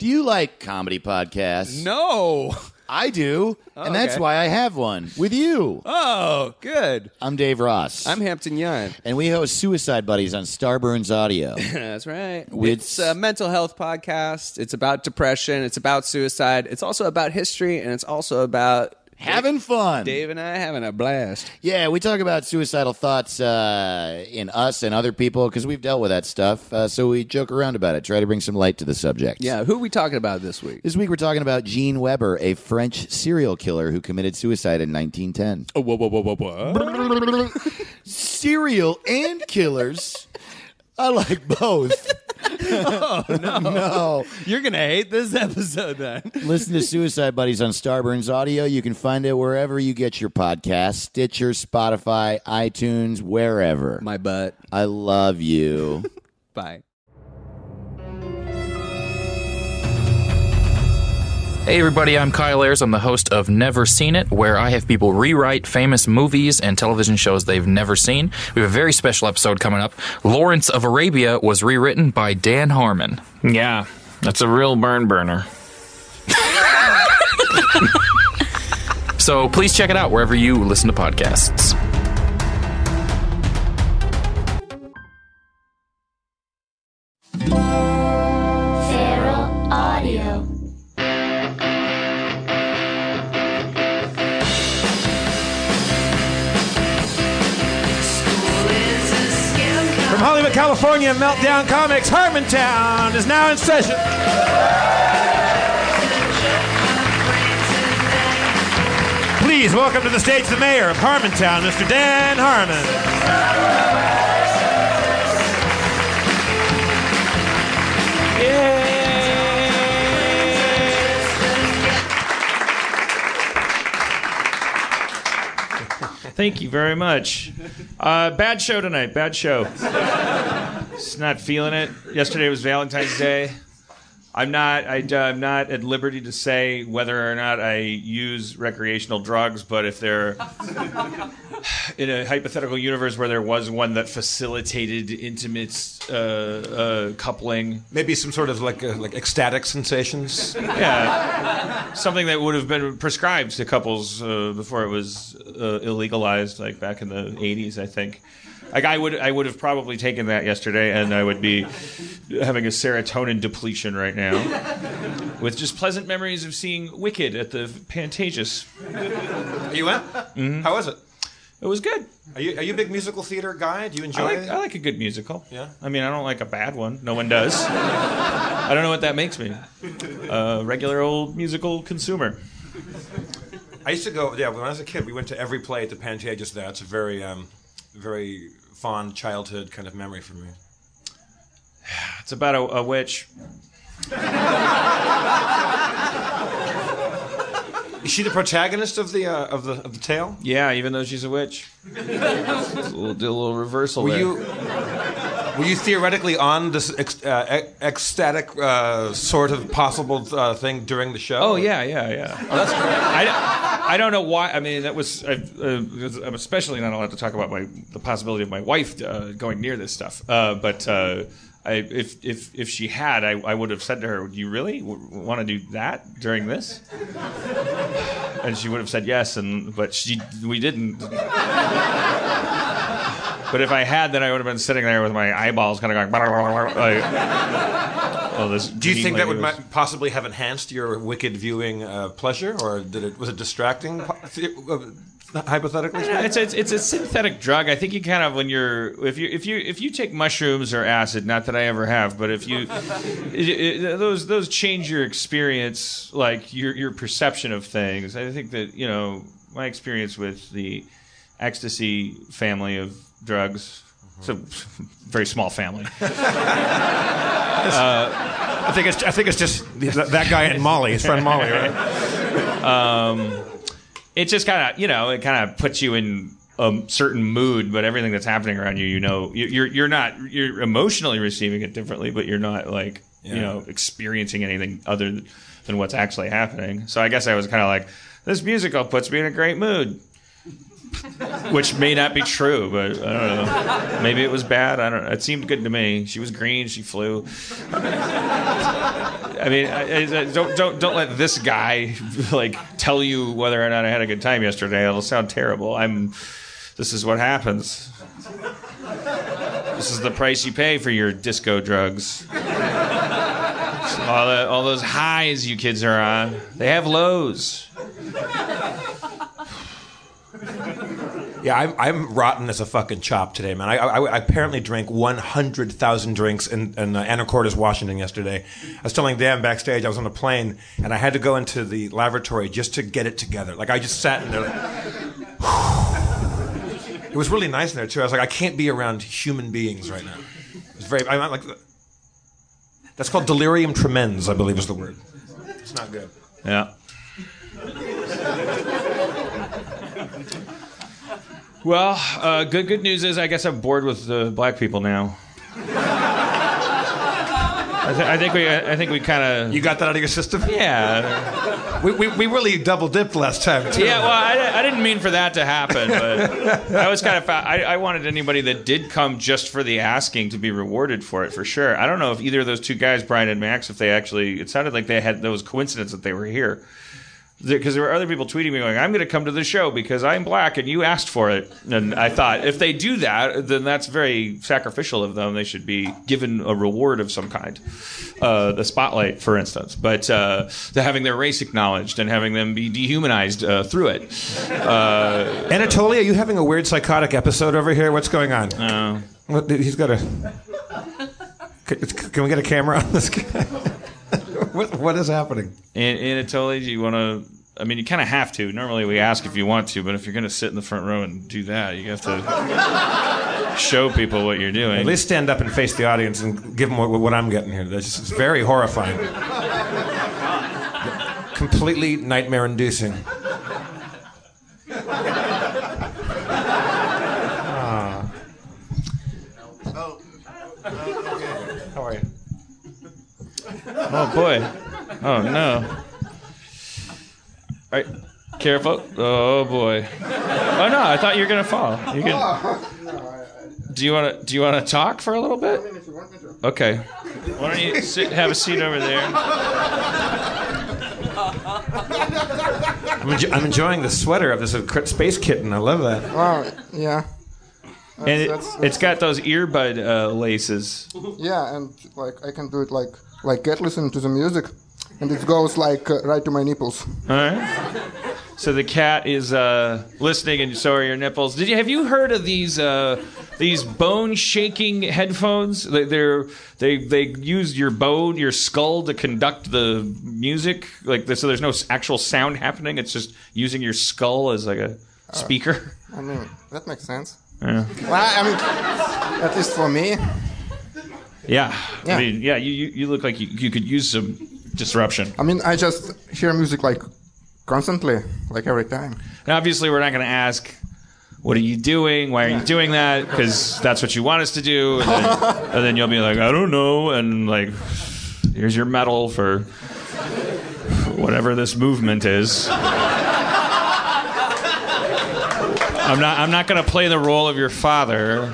Do you like comedy podcasts? No. I do, oh, and that's okay. why I have one with you. Oh, good. I'm Dave Ross. I'm Hampton Young. and we host Suicide Buddies on Starburns Audio. That's right. It's a mental health podcast. It's about depression. It's about suicide. It's also about history, and it's also about Having fun. Dave and I having a blast. Yeah, we talk about suicidal thoughts uh, in us and other people because we've dealt with that stuff. Uh, so we joke around about it, try to bring some light to the subject. Yeah, who are we talking about this week? This week we're talking about Jeanne Weber, a French serial killer who committed suicide in 1910. Oh, whoa, whoa, whoa, whoa, whoa. Serial and killers. I like both. oh, no. no. You're going to hate this episode then. Listen to Suicide Buddies on Starburns Audio. You can find it wherever you get your podcasts Stitcher, Spotify, iTunes, wherever. My butt. I love you. Bye. Hey everybody, I'm Kyle Ayers. I'm the host of Never Seen It, where I have people rewrite famous movies and television shows they've never seen. We have a very special episode coming up. Lawrence of Arabia was rewritten by Dan Harmon. Yeah, that's a real burn burner. So please check it out wherever you listen to podcasts. Feral Audio. From Hollywood, California, Meltdown Comics, Harmontown is now in session. Please welcome to the stage the mayor of Harmontown, Mr. Dan Harmon. Thank you very much. Uh, bad show tonight. Bad show. Just not feeling it. Yesterday was Valentine's Day. I'm not. I, am not at liberty to say whether or not I use recreational drugs, but if they're in a hypothetical universe where there was one that facilitated intimate uh, uh, coupling, Maybe some sort of like uh, like ecstatic sensations. yeah, something that would have been prescribed to couples uh, before it was uh, illegalized, like back in the '80s, I think. Like I would, I would have probably taken that yesterday, and I would be having a serotonin depletion right now, with just pleasant memories of seeing Wicked at the Pantages. You went? How was it? It was good. Are you are you a big musical theater guy? Do you enjoy I like, it? I like a good musical. Yeah? I mean, I don't like a bad one. No one does. I don't know what that makes me. A regular old musical consumer. I used to go. Yeah, when I was a kid, we went to every play at the Pantages. There, it's a very um, very fond childhood kind of memory for me. It's about a, a witch. Is she the protagonist of the uh, of the of the tale? Yeah, even though she's a witch. we'll do a little reversal Were there. you were you theoretically on this ec- uh, e- ecstatic uh, sort of possible uh, thing during the show? Oh yeah, yeah, yeah. Oh, that's. I, I don't know why. I mean, that was. I, uh, I'm especially not allowed to talk about my the possibility of my wife uh, going near this stuff. Uh, but uh, I, if if if she had, I, I would have said to her, "Do you really w- want to do that during this?" And she would have said yes, and but she we didn't. But if I had, then I would have been sitting there with my eyeballs kind of going. Like, oh, this Do you think that would was- possibly have enhanced your wicked viewing uh, pleasure, or did it was it distracting? uh, Hypothetically, speaking? It's a, it's, it's a synthetic drug. I think you kind of when you're if you if you if you take mushrooms or acid, not that I ever have, but if you it, it, those those change your experience, like your your perception of things. I think that you know my experience with the ecstasy family of drugs It's a very small family. Uh, I think it's I think it's just that, that guy and Molly, his friend Molly, right? Um, it just kind of you know it kind of puts you in a certain mood but everything that's happening around you you know you- you're you're not you're emotionally receiving it differently but you're not like you know experiencing anything other than what's actually happening so i guess i was kind of like this musical puts me in a great mood which may not be true but i don't know maybe it was bad i don't know it seemed good to me she was green she flew I mean, I, I, don't don't don't let this guy like tell you whether or not I had a good time yesterday. It'll sound terrible. I'm. This is what happens. This is the price you pay for your disco drugs. All, the, all those highs you kids are on, they have lows. Yeah, I'm, I'm rotten as a fucking chop today, man. I, I, I apparently drank 100,000 drinks in, in uh, Anacortes, Washington yesterday. I was telling Dan backstage, I was on a plane, and I had to go into the lavatory just to get it together. Like, I just sat in there. Like, it was really nice in there, too. I was like, I can't be around human beings right now. It's very, I'm like, that's called delirium tremens, I believe is the word. It's not good. Yeah. Well, uh, good good news is I guess I'm bored with the black people now. I, th- I think we I think we kind of You got that out of your system? yeah We, we, we really double dipped last time, too. yeah. Well, I, I didn't mean for that to happen, but I was kind of I, I wanted anybody that did come just for the asking to be rewarded for it for sure. I don't know if either of those two guys, Brian and Max, if they actually it sounded like they had those coincidence that they were here. Because there were other people tweeting me going, "I'm going to come to the show because I'm black and you asked for it." And I thought, if they do that, then that's very sacrificial of them. They should be given a reward of some kind, uh, the spotlight, for instance. But uh, having their race acknowledged and having them be dehumanized uh, through it. Anatoly, are you having a weird psychotic episode over here? What's going on? Uh, What, he's got a. Can we get a camera on this guy? what, what is happening? and Anatoly, do you want to? I mean, you kind of have to. Normally, we ask if you want to, but if you're going to sit in the front row and do that, you have to show people what you're doing. At least stand up and face the audience and give them what, what I'm getting here. This is very horrifying. Completely nightmare inducing. Oh boy. Oh no. All right. Careful. Oh boy. Oh no, I thought you were gonna fall. You can. Do you want to? Do you want to talk for a little bit? Okay. Why don't you sit, have a seat over there? I'm, enjo- I'm enjoying the sweater of this space kitten. I love that. Oh, yeah. And it, that's- it's got those earbud uh, laces. Yeah, and like I can do it like like get listening to the music, and it goes like uh, right to my nipples. All right. So the cat is uh, listening, and so are your nipples. Did you have you heard of these uh, these bone shaking headphones? They, they're they they use your bone, your skull, to conduct the music. Like so, there's no actual sound happening. It's just using your skull as like a speaker. I mean, that makes sense. Yeah. Well, I mean, at least for me. Yeah. Yeah. I mean, yeah. You you, you look like you, you could use some disruption. I mean, I just hear music like constantly, like every time. And obviously, we're not going to ask, "What are you doing? Why are you doing that?" Because that's what you want us to do, and then, and then you'll be like, "I don't know," and like, "Here's your medal for whatever this movement is." I'm not. I'm not going to play the role of your father,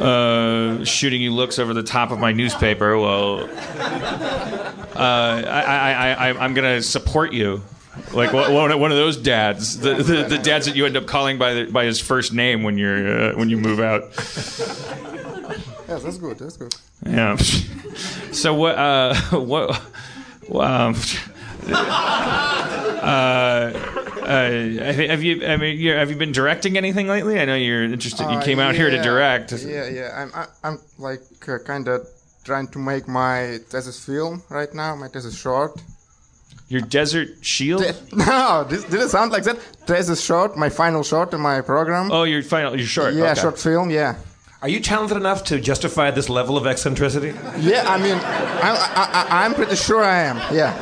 uh, shooting you looks over the top of my newspaper. Well, uh, I, I, I, I, I'm going to support you. Like one of those dads, the, the, the dads that you end up calling by the, by his first name when you're uh, when you move out. Yes, that's good. That's good. Yeah. So what? Uh, what? Um, uh, uh, have you? I mean, you're, have you been directing anything lately? I know you're interested. You Uh, came out here to direct. Yeah, yeah. I'm I, I'm like uh, kind of trying to make my thesis film right now. My thesis short. Your Desert Shield. No, this, did it sound like that? Thesis short, my final short in my program. Oh, your final. Your short. yeah, okay. short film. Yeah. Are you talented enough to justify this level of eccentricity? Yeah, I mean, I'm, I, I, I'm pretty sure I am. Yeah.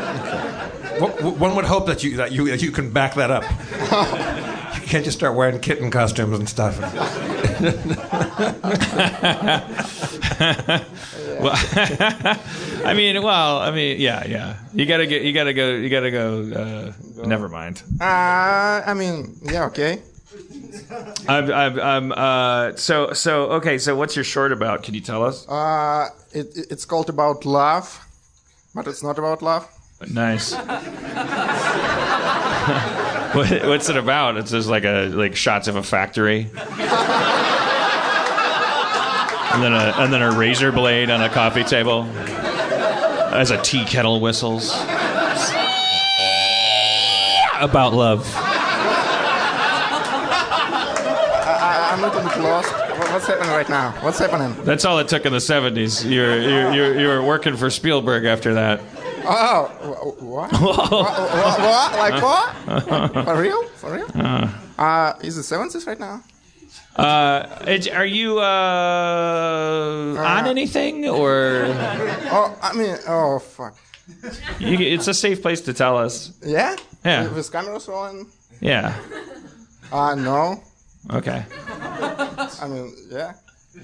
Wh- wh- One would hope that you that you that you can back that up. you can't just start wearing kitten costumes and stuff. Well, I mean, well, I mean, yeah, yeah. You gotta get, you gotta go, you gotta go. Uh, never mind. Uh, I mean, yeah, okay. I'm, I'm, I'm, uh, so, so, okay. So, what's your short about? Can you tell us? Uh, it- it's called about love, but it's not about love. Nice. what, what's it about? It's just like a like shots of a factory, and then a and then a razor blade on a coffee table as a tea kettle whistles. About love. I, I'm a little bit lost. What's happening right now? What's happening? That's all it took in the '70s. You're you're you're, you were working for Spielberg after that. Oh, what? what? what? What? Like what? For real? For real? Uh, is it 70s right now? Uh, it- are you uh, on anything or Oh, I mean, oh, fuck. you, it's a safe place to tell us? Yeah? Yeah. With, with cameras rolling? Yeah. Uh, no. Okay. I mean, yeah.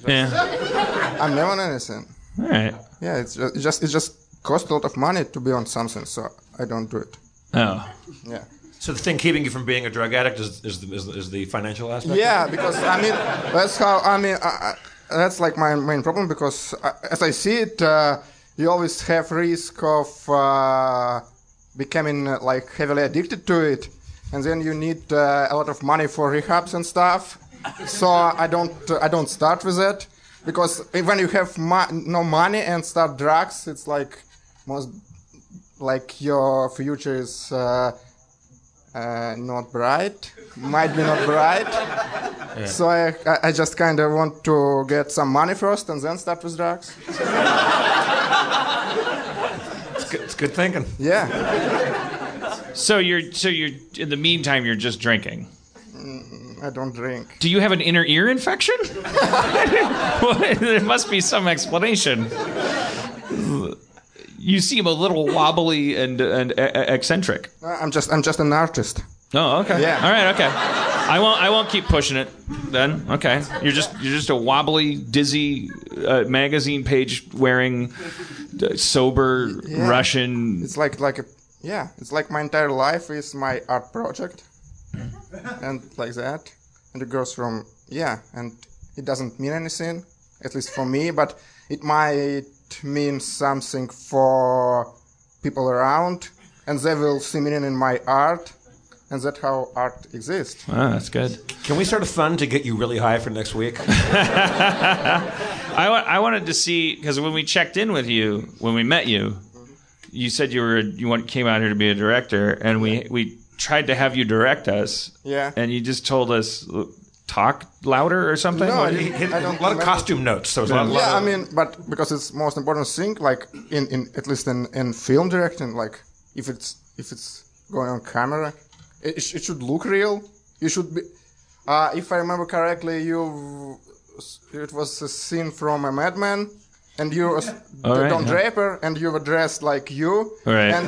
Yeah. I'm never on anything. All right. Yeah, it's just, it just, it just costs a lot of money to be on something, so I don't do it. Oh. Yeah. So the thing keeping you from being a drug addict is is the, is, the- is the financial aspect. Yeah, because I mean that's how I mean I, I, that's like my main problem because uh, as I see it, uh, you always have risk of uh, becoming uh, like heavily addicted to it, and then you need uh, a lot of money for rehabs and stuff. So I don't uh, I don't start with that because when you have mo- no money and start drugs, it's like most like your future is. Uh, uh, not bright, might be not bright. So I, I, I just kind of want to get some money first and then start with drugs. It's good, it's good thinking. Yeah, So you're so you're in the meantime you're just drinking. I don't drink. Do you have an inner ear infection? there must be some explanation. You seem a little wobbly and and eccentric. Uh, I'm just I'm just an artist. Oh, okay. Yeah. All right. Okay. I won't. I won't keep pushing it. Then. Okay. You're just. You're just a wobbly, dizzy, uh, magazine page wearing, uh, sober Yeah. Russian. It's like like a yeah. It's like my entire life is my art project, and like that. And it goes from yeah, and it doesn't mean anything, at least for me, but it might mean something for people around, and they will see meaning in my art, and that's how art exists. Ah, that's good. Can we start a fund to get you really high for next week? I, wa- I wanted to see because when we checked in with you, when we met you, you said you were you want, came out here to be a director, and we we tried to have you direct us. Yeah. And you just told us talk louder or something. No, What- I didn't- hit I a don't lot of remember. costume notes. So it's a lot, lot Yeah, I mean, but because it's most important thing, like in, in at least in, in film directing, like if it's if it's going on camera, it, it should look real. You should be. Uh, if I remember correctly, you it was a scene from a Madman, and you was All right, Don yeah. Draper, and you were dressed like you, Right. and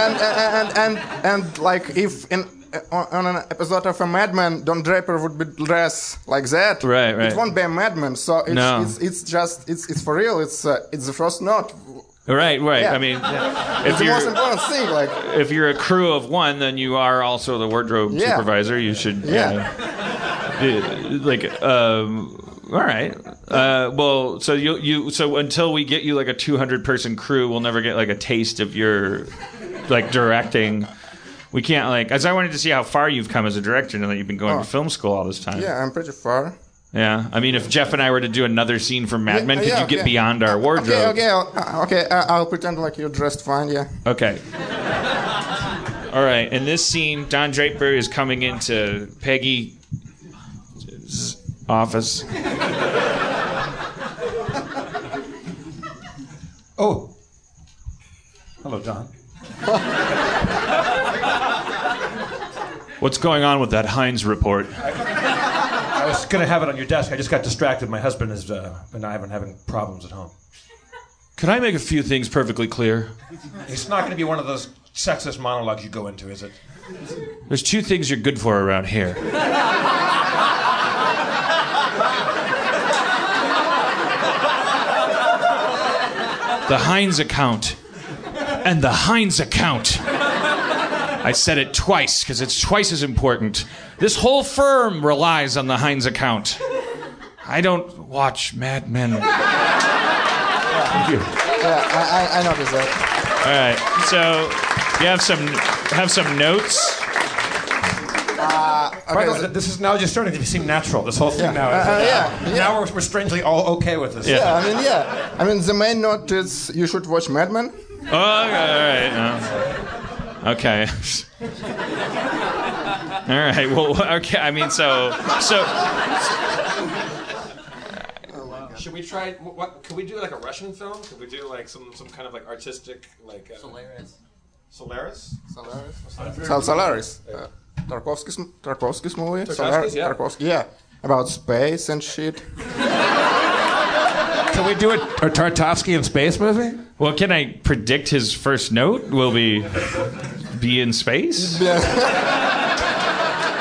and and and and, and like if in. On on an episode of a Madman, Don Draper would be dressed like that. Right, right. It won't be a Madman, so it's, No. it's, it's just it's it's for real. It's uh, it's the first note. Right, right. Yeah. I mean, It's if the most you're important thing. Like if you're a crew of one, then you are also the wardrobe Yeah. supervisor. You should, Yeah. uh, like, um, all right. Uh, well, so you you so until we get you like a 200 person crew, we'll never get like a taste of your like directing. We can't like, as I wanted to see how far you've come as a director now that you've been going Oh. to film school all this time. yeah, I'm pretty far. Yeah. I mean, if Jeff and I were to do another scene for Mad Men, Yeah, could yeah, you get okay. beyond our wardrobe? Okay, okay, I'll, uh, okay. Uh, I'll pretend like you're dressed fine. Yeah. Okay. All right. In this scene, Don Draper is coming into Peggy's office. oh, hello, Don. What's going on with that Heinz report? I was gonna have it on your desk. I just got distracted. My husband is, uh, and I have been having problems at home. Can I make a few things perfectly clear? It's not gonna be one of those sexist monologues you go into, is it? There's two things you're good for around here. The Heinz account and the Heinz account. I said it twice because it's twice as important. This whole firm relies on the Heinz account. I don't watch Mad Men. Thank you. Yeah, I, I, I noticed that. All right, so you have some have some notes. By the way, this is now just starting to seem natural. This whole thing Yeah. now. Uh, uh, yeah, yeah. Now we're, we're strangely all okay with this. Yeah, I mean, yeah. I mean, the main note is you should watch Mad Men. Oh, okay, all right. uh, okay. all right. Well, okay. I mean, so so Should we try? What, what? Could we do like a Russian film? Could we do like some some kind of like artistic like uh, Solaris? Solaris. Solaris. Sal- Solaris. Uh, Tarkovsky's, Tarkovsky's movie. Tarkovsky's, yeah. Tarkovsky, yeah. About space and shit. Can we do a, a Tartovsky in space movie? well, can I predict his first note will be be in space?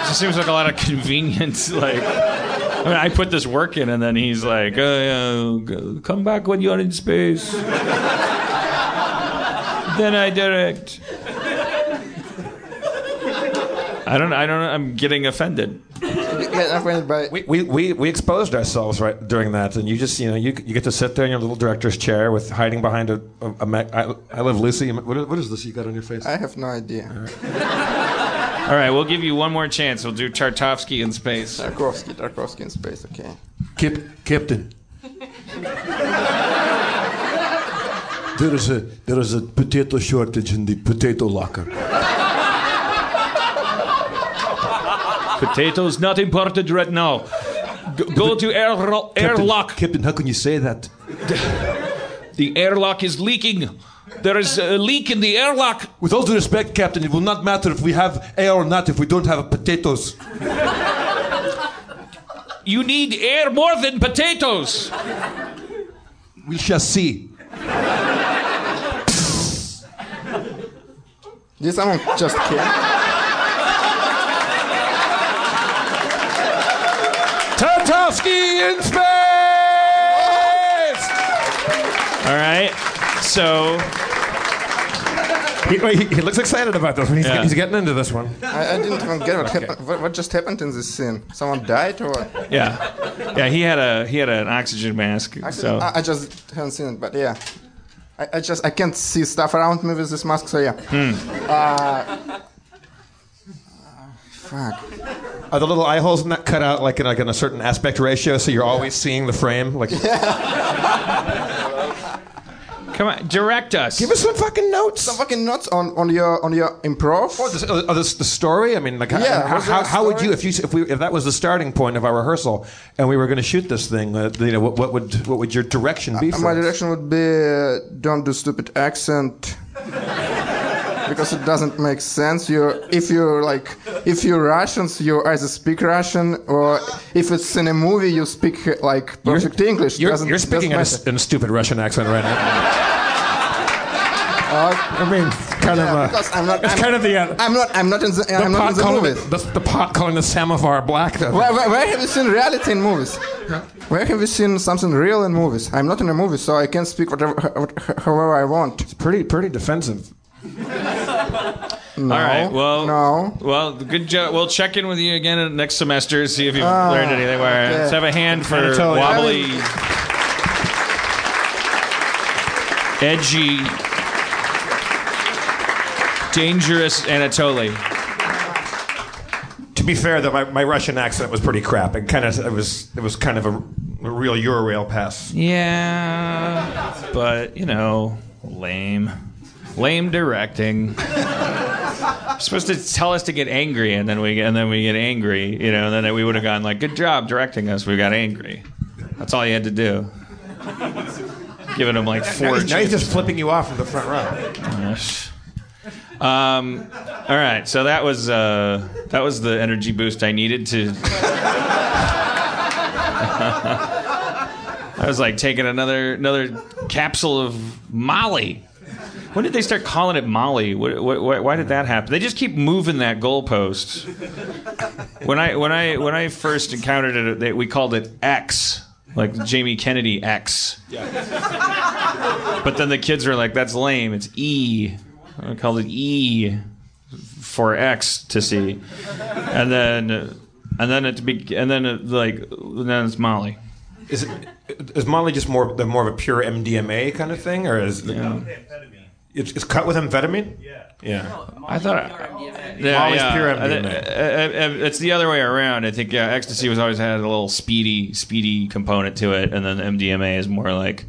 It seems like a lot of convenience, like. I mean, I put this work in, and then he's like, uh, uh, "Come back when you're in space." then I direct. I don't. I don't. I'm getting offended. Get offended by. We, we, we, we exposed ourselves right during that, and you just you know you, you get to sit there in your little director's chair with hiding behind a, a, a Mac- I, I love Lucy. What is, what is this you got on your face? I have no idea. All right, we'll give you one more chance. We'll do Tartovsky in space. Tarkovsky, Tarkovsky in space. Okay. Kip, Captain. There is a there is a potato shortage in the potato locker. Potatoes not imported right now. G- go to air Captain, airlock. Captain, how can you say that? The airlock is leaking. There is a leak in the airlock. With all due respect, Captain, it will not matter if we have air or not if we don't have potatoes. You need air more than potatoes. We shall see. Did someone just kill? Tartovsky in space. All right. So He, he, he looks excited about this one. He's, Yeah. he's getting into this one. I, I didn't even get what happened. What, what just happened in this scene? Someone died or what? yeah, yeah. He had a he had an oxygen mask. So I, I just haven't seen it, but yeah. I, I just I can't see stuff around me with this mask, so yeah. Uh, fuck. Are the little eye holes not cut out like in, like in a certain aspect ratio, so you're always seeing the frame? Like, come on, direct us. give us some fucking notes. Some fucking notes on, on your on your improv. Oh, this, oh, this, the story. I mean, like, Yeah, how, was there how, a how would story? you if you if we if that was the starting point of our rehearsal and we were going to shoot this thing? Uh, you know, what, what would what would your direction be? Uh, For my us? direction would be uh, don't do stupid accent because it doesn't make sense. You if you're like if you're Russians, you either speak Russian or if it's in a movie, you speak uh, like perfect English. You're, Doesn't- you're speaking in a, doesn't in a stupid Russian accent right now. I mean, kind matter. of. Uh, because I'm not. it's I'm, kind of the. Uh, I'm not. I'm not in the. the I'm not in the calling movies. the, the pot calling the samovar black. Where, where, where have you seen reality in movies? Where have you seen something real in movies? I'm not in a movie, so I can speak whatever, however I want. It's pretty pretty defensive. No, All right. Well, no. Well, good job. We'll check in with you again next semester. To see if you've Ah, learned anything. Where okay. let's have a hand for Anatoly. wobbly, edgy, dangerous Anatoly. To be fair, though, my, my Russian accent was pretty crap. It kind of it was it was kind of a, a real Eurail pass. Yeah, but you know, lame, lame directing. Supposed to tell us to get angry, and then we and then we get angry. You know, and then we would have gone like, "Good job directing us." We got angry. That's all you had to do. Giving him like Now four. he's, now he's just flipping you off in the front row. Gosh. Um, all right, so that was uh, that was the energy boost I needed to I was like taking another another capsule of Molly. When did they start calling it Molly? What, what, why- did that happen? They just keep moving that goalpost. When I when I when I first encountered it, they, we called it X, like Jamie Kennedy X. But then the kids were like, "That's lame. It's E." I called it E for X to see, and then and then it be and then it, like then it's Molly. Is it is Molly just more the more of a pure MDMA kind of thing, or is it's, it's cut with amphetamine? Yeah. Yeah. I thought. Yeah, Molly's yeah. pure I thi- MDMA. uh, uh, It's the other way around. I think yeah, ecstasy was always had a little speedy, speedy component to it, and then MDMA is more like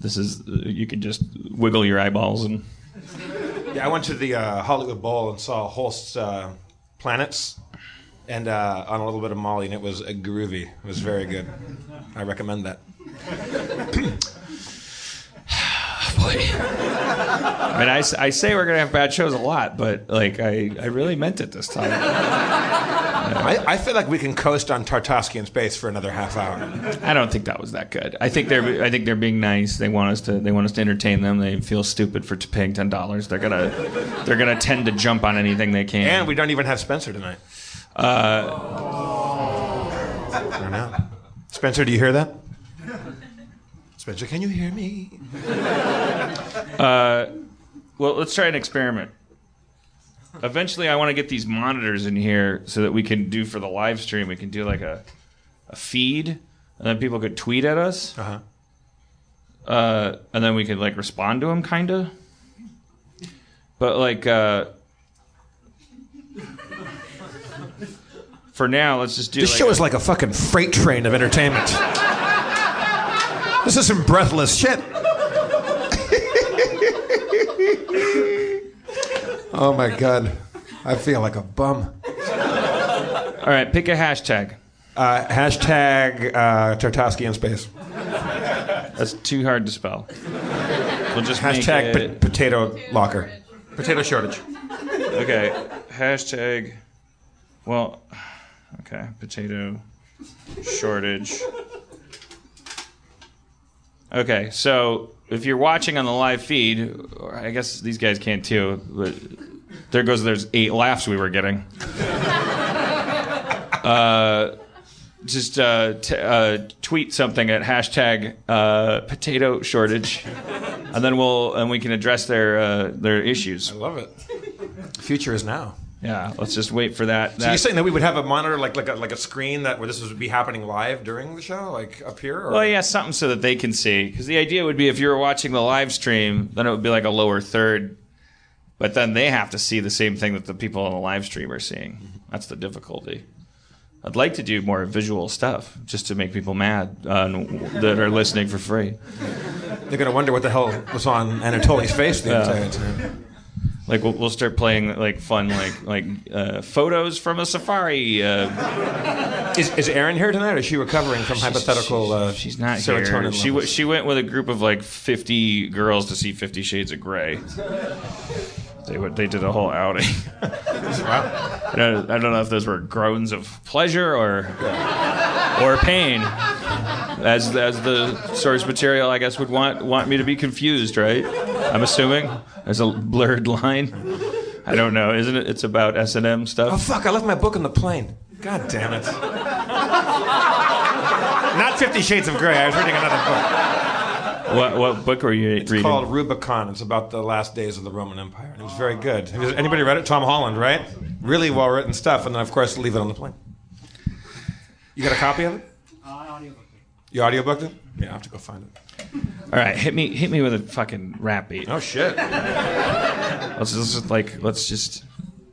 this is you can just wiggle your eyeballs and Yeah, I went to the uh, Hollywood Bowl and saw Holst's uh, Planets, and uh, on a little bit of Molly, and it was uh, groovy. It was very good. I recommend that. I mean, I, I say we're gonna have bad shows a lot, but like I, I really meant it this time. I, I feel like we can coast on Tartovsky in space for another half hour. I don't think that was that good. I think they're I think they're being nice. They want us to they want us to entertain them. They feel stupid for paying ten dollars. They're gonna they're gonna tend to jump on anything they can. And we don't even have Spencer tonight. Uh, I don't know. Spencer, do you hear that? Spencer, can you hear me? Uh, well, let's try an experiment. Eventually, I want to get these monitors in here so that we can do for the live stream. We can do like a a feed, and then people could tweet at us. Uh-huh. Uh, and then we could like respond to them, kind of. But like, uh, for now, let's just do. This like show a- is like a fucking freight train of entertainment. This is some breathless shit. oh my god, I feel like a bum. All right, pick a hashtag. Uh, hashtag uh, Tartovsky in space. That's too hard to spell. We'll just make Hashtag po- it- potato locker. Potato shortage. Okay. Hashtag. Well, okay. Potato shortage. Okay, so if you're watching on the live feed, I guess these guys can't too, but there goes there's eight laughs we were getting. Uh, just uh, t- uh, tweet something at hashtag uh, potato shortage, and then we'll and we can address their uh, their issues. I love it. Future is now. Yeah, let's just wait for that. So you're saying that we would have a monitor like like a, like a screen that where this would be happening live during the show, like up here? Or? Well, yeah, something so that they can see. Because the idea would be if you were watching the live stream, then it would be like a lower third, but then they have to see the same thing that the people on the live stream are seeing. That's the difficulty. I'd like to do more visual stuff just to make people mad uh, that are listening for free. They're gonna wonder what the hell was on Anatoly's face the Yeah. entire time. Like we'll, we'll start playing like fun like like uh, photos from a safari. Uh, Is, is Erin here tonight? Or is she recovering from hypothetical? uh, she's not serotonin here. She, w- she went with a group of like 50 girls to see Fifty Shades of Grey. They, went- they did a whole outing. I, don't, I don't know if those were groans of pleasure or or pain. As, as the source material, I guess, would want want me to be confused, right? I'm assuming there's a blurred line. I don't know, isn't it? It's about S and M stuff. Oh fuck! I left my book on the plane. God damn it! Not Fifty Shades of Grey. I was reading another book. What what book were you It's reading? It's called Rubicon. It's about the last days of the Roman Empire. And it was very good. Has anybody read it? Tom Holland, right? Really well written stuff. And then, of course, leave it on the plane. You got a copy of it? You audiobooked it? Yeah, I have to go find it. All right, hit me hit me with a fucking rap beat. Oh shit! Let's just, let's like let's just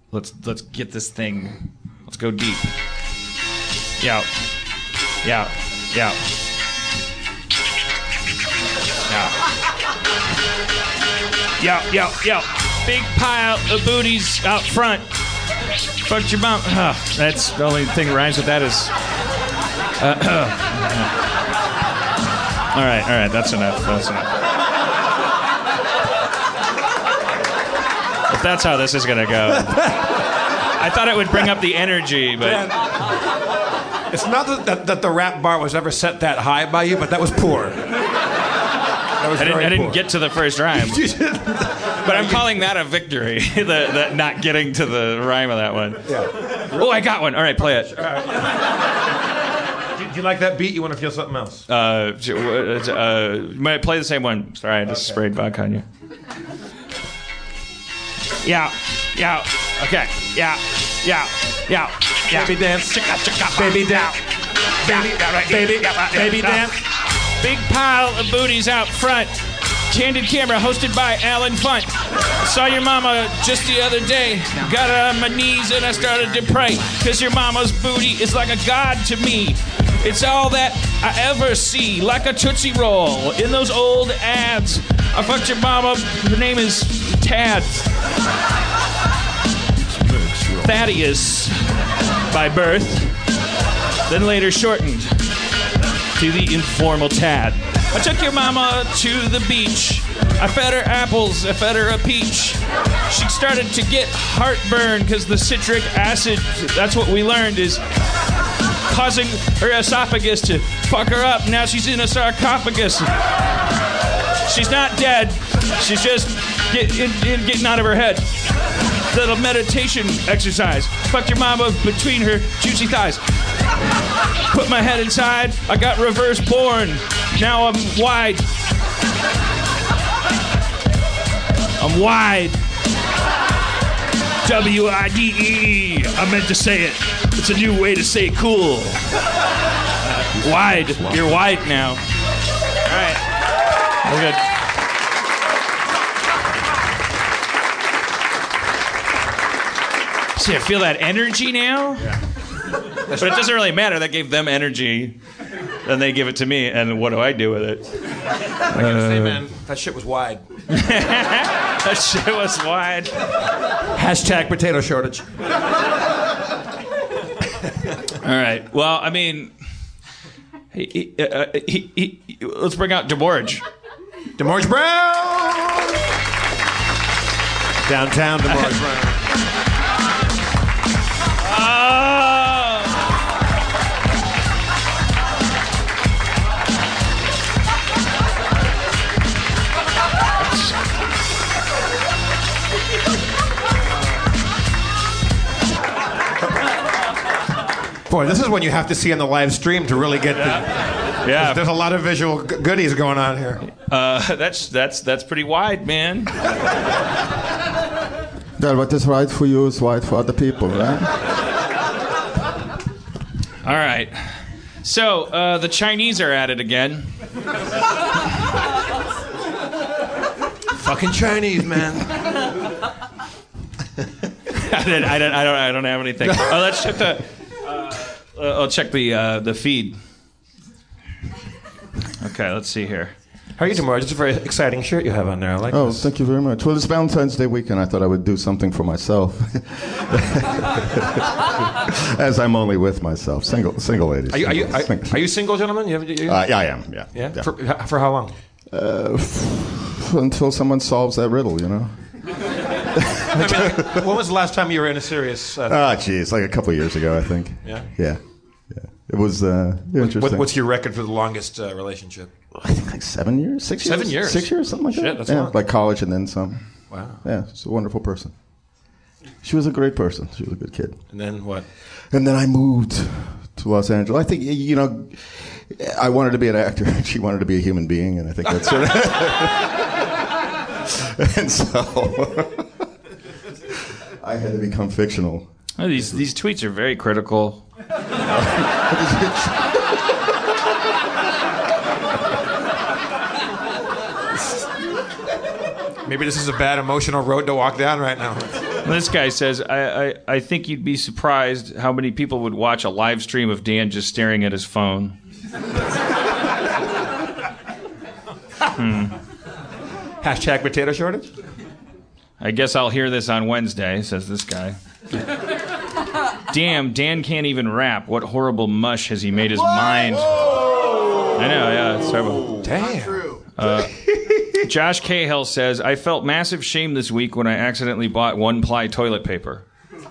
let's let's get this thing. Let's go deep. Yeah. Yeah. Yeah. Yeah. Yo, yo, yo. Big pile of booties out front. Fuck your mom. Oh, that's the only thing that rhymes with that is. Uh, all right, all right. That's enough. That's enough. If that's how this is gonna go. I thought it would bring up the energy, but It's not that, that, that the rap bar was ever set that high by you, but that was poor. That was I didn't, I didn't poor. get to the first rhyme. but I'm calling that a victory, the, the not getting to the rhyme of that one. Yeah. Oh, I got one. All right, play it. Do, do you like that beat? You want to feel something else? Uh, j- uh, uh, might play the same one. Sorry, I just sprayed vodka on you. Yeah, yeah, okay, yeah, yeah, yeah, yeah. Baby dance. Chicka, chicka, Baby dance. Baby, baby, baby dance. Big pile of booties out front. Candid camera hosted by Allen Funt. Saw your mama just the other day. Got on my knees and I started to pray. Cause your mama's booty is like a god to me. It's all that I ever see, like a Tootsie Roll in those old ads. I fucked your mama. Her name is Tad. Thaddeus by birth, then later shortened to the informal Tad. I took your mama to the beach. I fed her apples, I fed her a peach. She started to get heartburn because the citric acid, that's what we learned, is causing her esophagus to fuck her up. Now she's in a sarcophagus. She's not dead. She's just get, in, in- getting out of her head. Little meditation exercise. Fucked your mama between her juicy thighs. Put my head inside. I got reverse porn. Now I'm wide. I'm wide. W I D E. I meant to say it. It's a new way to say cool. Wide. You're wide now. All right. We're good. See, I feel that energy now. But it doesn't really matter. That gave them energy. Then they give it to me, and what do I do with it? I gotta say, uh, man, that shit was wide. that shit was wide. Hashtag potato shortage. All right. Well, I mean, he, he, uh, he, he, let's bring out DeMorge. DeMorge Brown! Downtown DeMorge Brown. Oh! Boy, this is when you have to see in the live stream to really get the. Yeah. There's a lot of visual goodies going on here. Uh, that's that's that's pretty wide, man. That what is right for you is right for other people, right? All right. So uh, the Chinese are at it again. Fucking Chinese, man. I, didn't, I, don't, I don't. I don't have anything. Oh, let's check the. Uh, I'll check the uh, the feed. Okay, let's see here. How are you, DeMorge? It's a very exciting shirt you have on there. I like it. Oh, this. thank you very much. Well, it's Valentine's Day weekend. I thought I would do something for myself, as I'm only with myself, single, single ladies. Are you, are you, are, Single. are you single, gentlemen? You have, you, Uh, yeah, I am. Yeah. yeah? For, for how long? Uh, f- until someone solves that riddle, you know. I mean, like, when was the last time you were in a serious? Uh, Ah, geez, like a couple years ago, I think. Yeah? Yeah. Yeah. It was uh, interesting. what, what's your record for the longest uh, relationship? I think like seven years, six years, Seven years? six years, something like Shit, that. that's yeah, long. like college and then some. Wow. Yeah, she's a wonderful person. She was a great person. She was a good kid. And then what? And then I moved to Los Angeles. I think you know, I wanted to be an actor. She wanted to be a human being, and I think that's of. and so I had to become fictional. Oh, these these tweets are very critical. Maybe this is a bad emotional road to walk down right now. This guy says, I, I, I think you'd be surprised how many people would watch a live stream of Dan just staring at his phone. hmm. Hashtag potato shortage? I guess I'll hear this on Wednesday, says this guy. Damn, Dan can't even rap. What horrible mush has he made his mind? I know, yeah, it's terrible. Damn. Uh, Josh Cahill says, I felt massive shame this week when I accidentally bought one ply toilet paper.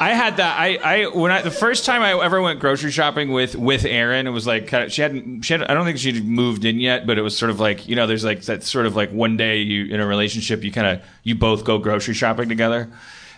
I, had that. I, I when I the first time I ever went grocery shopping with with Erin, it was like kind of, she hadn't she had I don't think she'd moved in yet, but it was sort of like you know there's like that sort of like one day you in a relationship you kind of you both go grocery shopping together.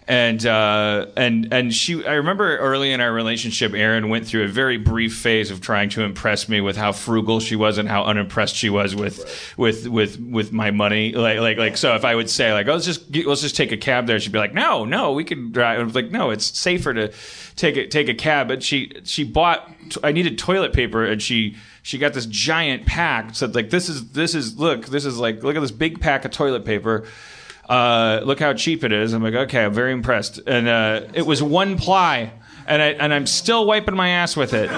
And uh, and and she, I remember early in our relationship, Erin went through a very brief phase of trying to impress me with how frugal she was and how unimpressed she was with with with with my money. Like like like so, if I would say like, oh, let's just let's just take a cab there, she'd be like, no, no, we could drive. I was like, no, it's safer to take a take a cab. But she she bought. I needed toilet paper, and she she got this giant pack. Said like, this is this is look, this is like look at this big pack of toilet paper uh, look how cheap it is. I'm like, okay, I'm very impressed. And uh, it was one ply, and I and I'm still wiping my ass with it.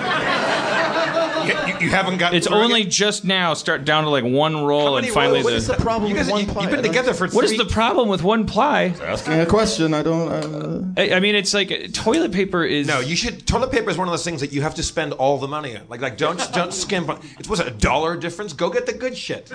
You, you- you haven't got. It's only just now start down to like one roll, and finally What is the problem You with guys- one you- ply? you've been I together for What is three- the problem with one ply? Asking a question. I don't. Uh, I, I mean, it's like toilet paper is. No, you should. Toilet paper is one of those things that you have to spend all the money on. Like, like don't don't skimp on. It's was it a dollar difference? Go get the good shit.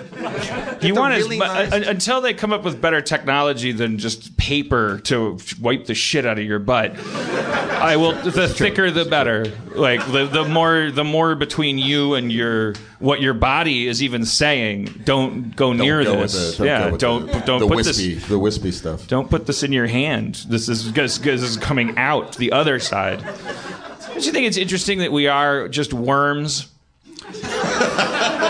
you want really to nice- un- until they come up with better technology than just paper to wipe the shit out of your butt. I will. The thicker, the better. Like the the more the more between you and your what your body is even saying. Don't go near go this. the- yeah, go with don't the, don't the put wispy, this. the wispy stuff. Don't put this in your hand. This is this, this is coming out the other side. Don't you think it's interesting that we are just worms?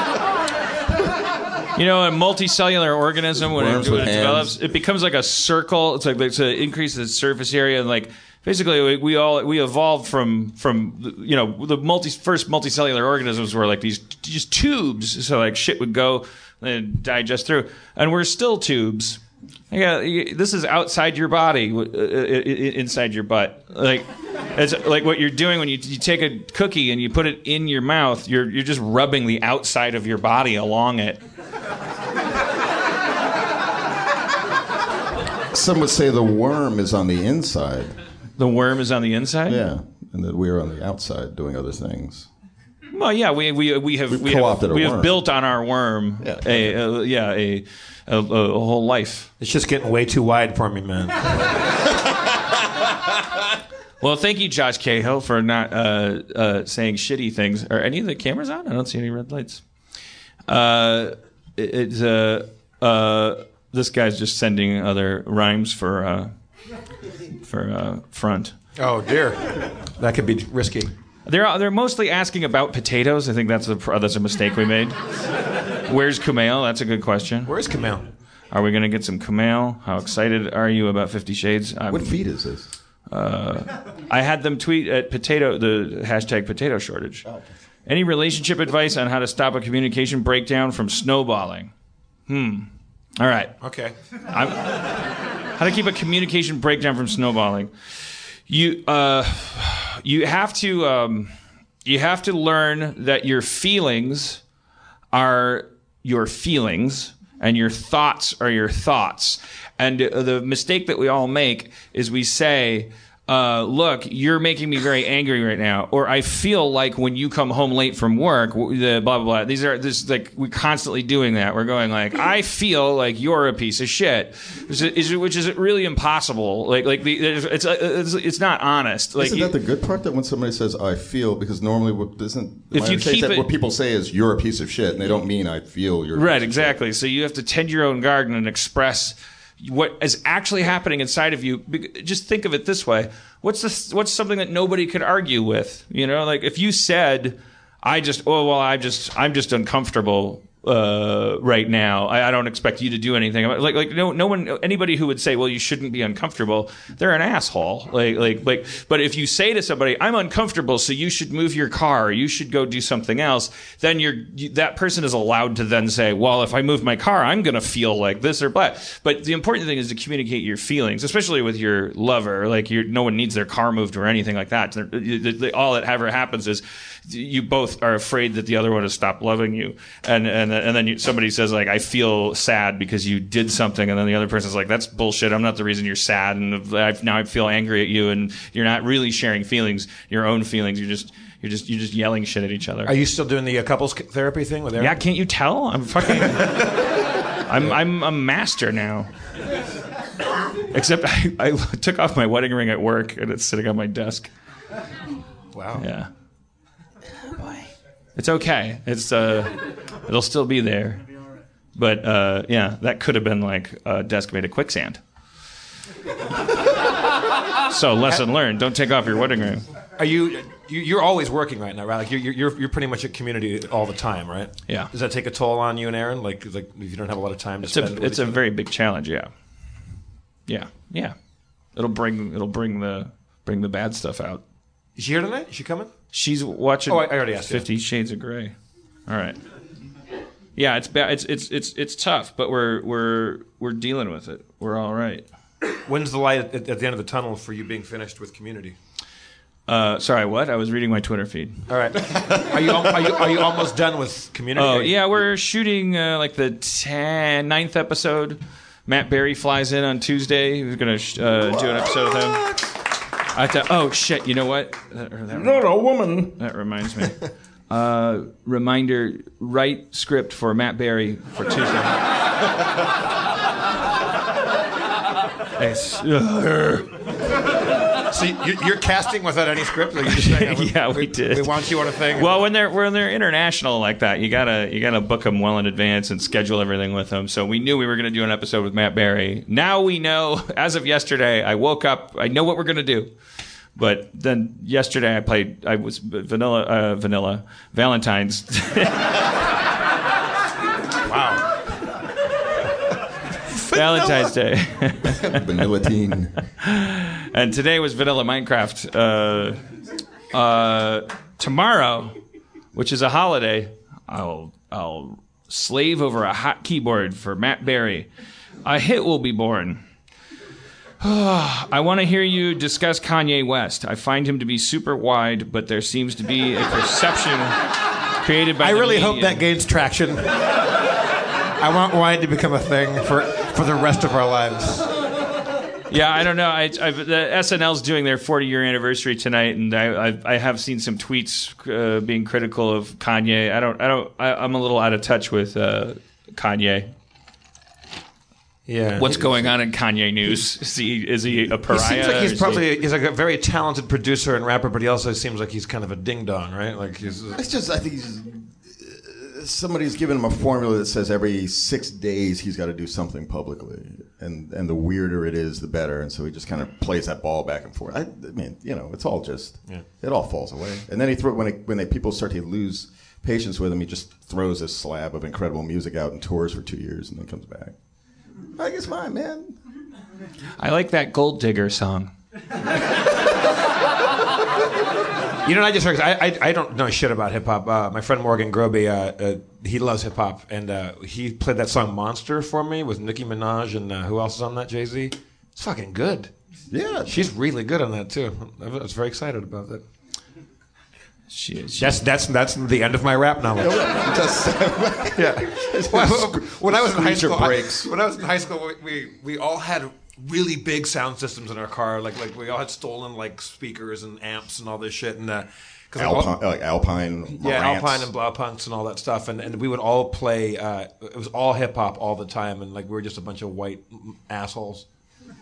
You know, a multicellular organism when, it, when it develops, it becomes like a circle. It's like it's an increase the surface area, and like basically we, we all we evolved from from you know the multi first multicellular organisms were like these just tubes. So like shit would go and digest through, and we're still tubes. Yeah, this is outside your body, uh, i- inside your butt. Like, it's like what you're doing when you, you take a cookie and you put it in your mouth. You're you're just rubbing the outside of your body along it. Some would say the worm is on the inside. The worm is on the inside. Yeah, and that we're on the outside doing other things. Well, yeah, we we we have We've we co-opted a we have built on our worm Yeah. a, a yeah a, a a whole life. It's just getting way too wide for me, man. Well, thank you, Josh Cahill, for not uh, uh, saying shitty things. Are any of the cameras on? I don't see any red lights. Uh, it- it's uh, uh, this guy's just sending other rhymes for uh, for uh, front. Oh dear, that could be risky. They're they're mostly asking about potatoes. I think that's a that's a mistake we made. Where's Kumail? That's a good question. Where's Kumail? Are we going to get some Kumail? How excited are you about Fifty Shades? I'm- What feed is this? I had them tweet at potato the hashtag potato shortage. Any relationship advice on how to stop a communication breakdown from snowballing? Hmm. All right. Okay. I'm, how to keep a communication breakdown from snowballing? You uh, you have to um, you have to learn that your feelings are your feelings and your thoughts are your thoughts. And the mistake that we all make is we say, uh, look, you're making me very angry right now, or I feel like when you come home late from work, the blah blah blah. These are this like we're constantly doing that. We're going like, I feel like you're a piece of shit, which is, which is really impossible. Like like the, it's, it's it's it's not honest. Like Isn't that the good part? That when somebody says "I feel," because normally what isn't If you keep it- what people say is "you're a piece of shit," and they don't mean "I feel you're." a Right, piece of exactly. So you have to tend your own garden and express what is actually happening inside of you. Just think of it this way: what's this? What's something that nobody could argue with? You know, like if you said, "I just, oh well, I'm just, I'm just uncomfortable." Uh, right now, I, I don't expect you to do anything. Like, like no, no one, anybody who would say, "Well, you shouldn't be uncomfortable," they're an asshole. Like, like, like. But if you say to somebody, "I'm uncomfortable, so you should move your car, you should go do something else," then you're you, that person is allowed to then say, "Well, if I move my car, I'm going to feel like this or but." But the important thing is to communicate your feelings, especially with your lover. Like, no one needs their car moved or anything like that. All that ever happens is you both are afraid that the other one has stopped loving you, and and and then you, somebody says like, "I feel sad because you did something," and then the other person's like, "That's bullshit. I'm not the reason you're sad, and I, now I feel angry at you, and you're not really sharing feelings, your own feelings. You're just you're just you're just yelling shit at each other." Are you still doing the uh, couples therapy thing with Erin? yeah, can't you tell? I'm fucking. I'm I'm a master now. Except I, I took off my wedding ring at work and it's sitting on my desk. Wow. Yeah. It's okay. It's uh, it'll still be there. But uh, yeah, that could have been like a desk made of quicksand. so lesson learned: don't take off your wedding ring. Are you, you you're always working right now, right? Like you're you're you're pretty much at community all the time, right? Yeah. Does that take a toll on you and Erin? Like like if you don't have a lot of time to It's spend. a it's a other? very big challenge. Yeah. Yeah. Yeah. It'll bring it'll bring the bring the bad stuff out. Is she here tonight? Is she coming? She's watching. Oh, I- I already asked you. Fifty Shades of Grey. All right. Yeah, it's bad. It's it's it's it's tough, but we're we're we're dealing with it. We're all right. When's the light at, at the end of the tunnel for you being finished with community? Uh, sorry, what? I was reading my Twitter feed. All right. Are you are you are you almost done with community? Oh yeah, we're shooting uh, like the 10, ninth episode. Matt Berry flies in on Tuesday. We're gonna sh- uh, do an episode with him. I thought, oh shit, you know what? That, or that Not a woman. That reminds me. Uh, reminder: write script for Matt Berry for Tuesday. It's- So you, you're casting without any script? Or you just saying, yeah, we, did. We want you on a thing. Well, when they're when they're international like that, you gotta you gotta book them well in advance and schedule everything with them. So we knew we were gonna do an episode with Matt Berry. Now we know. As of yesterday, I woke up. I know what we're gonna do. But then yesterday, I played. I was vanilla uh, vanilla Valentine's. wow. Valentine's Day. Vanilla teen. and today was Vanilla Minecraft. Uh, uh, tomorrow, which is a holiday, I'll I'll slave over a hot keyboard for Matt Berry. A hit will be born. I want to hear you discuss Kanye West. I find him to be super wide, but there seems to be a perception created by. I really hope that gains traction. I want wine to become a thing for for the rest of our lives. Yeah, I don't know. I, I've, the SNL's doing their 40 year anniversary tonight, and I, I, I have seen some tweets uh, being critical of Kanye. I don't, I don't, I, I'm a little out of touch with uh, Kanye. Yeah. What's going on in Kanye news? Is he, is he a pariah? He pariah? seems like he's is probably he's like a very talented producer and rapper, but he also seems like he's kind of a ding dong, right? Like he's. It's just I think he's, uh, somebody's given him a formula that says every six days he's got to do something publicly, and and the weirder it is, the better. And so he just kind of plays that ball back and forth. I, I mean, you know, it's all just Yeah. it all falls away. And then he throw when it, when they, people start to lose patience with him, he just throws this slab of incredible music out and tours for two years, and then comes back. I think it's fine, man. I like that Gold Digger song. You know, what I just heard. 'cause I, I I don't know shit about hip hop. Uh, my friend Morgan Groby, uh, uh, he loves hip hop, and uh, he played that song "Monster" for me with Nicki Minaj and uh, who else is on that? Jay Z. It's fucking good. Yeah, she's really good on that too. I was very excited about that. She. That's that's that's the end of my rap knowledge. yeah. Well, when I was in high school, I- when I was in high school, we, we all had really big sound systems in our car. Like like we all had stolen like speakers and amps and all this shit. And uh, we all- Alpine, like Alpine, yeah, Marantz. Alpine and Blaupunkts and all that stuff, and, and we would all play. Uh, it was all hip hop all the time, and like we were just a bunch of white assholes.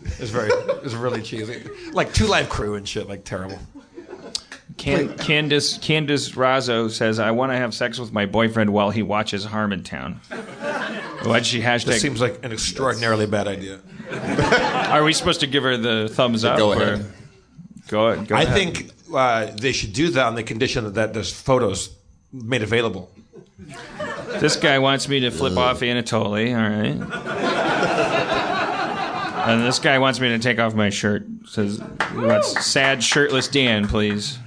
It was very, it was really cheesy, like Two Live Crew and shit, like terrible. Can, Candace Candace Razzo says, "I want to have sex with my boyfriend while he watches Harmontown." Why'd she hashtag? This seems like an extraordinarily bad idea. Are we supposed to give her the thumbs up? Go or- ahead. Go, go I ahead. think uh, they should do that on the condition that, that there's photos made available. This guy wants me to flip off Anatoly, all right. And this guy wants me to take off my shirt. Says he wants sad shirtless Dan, please.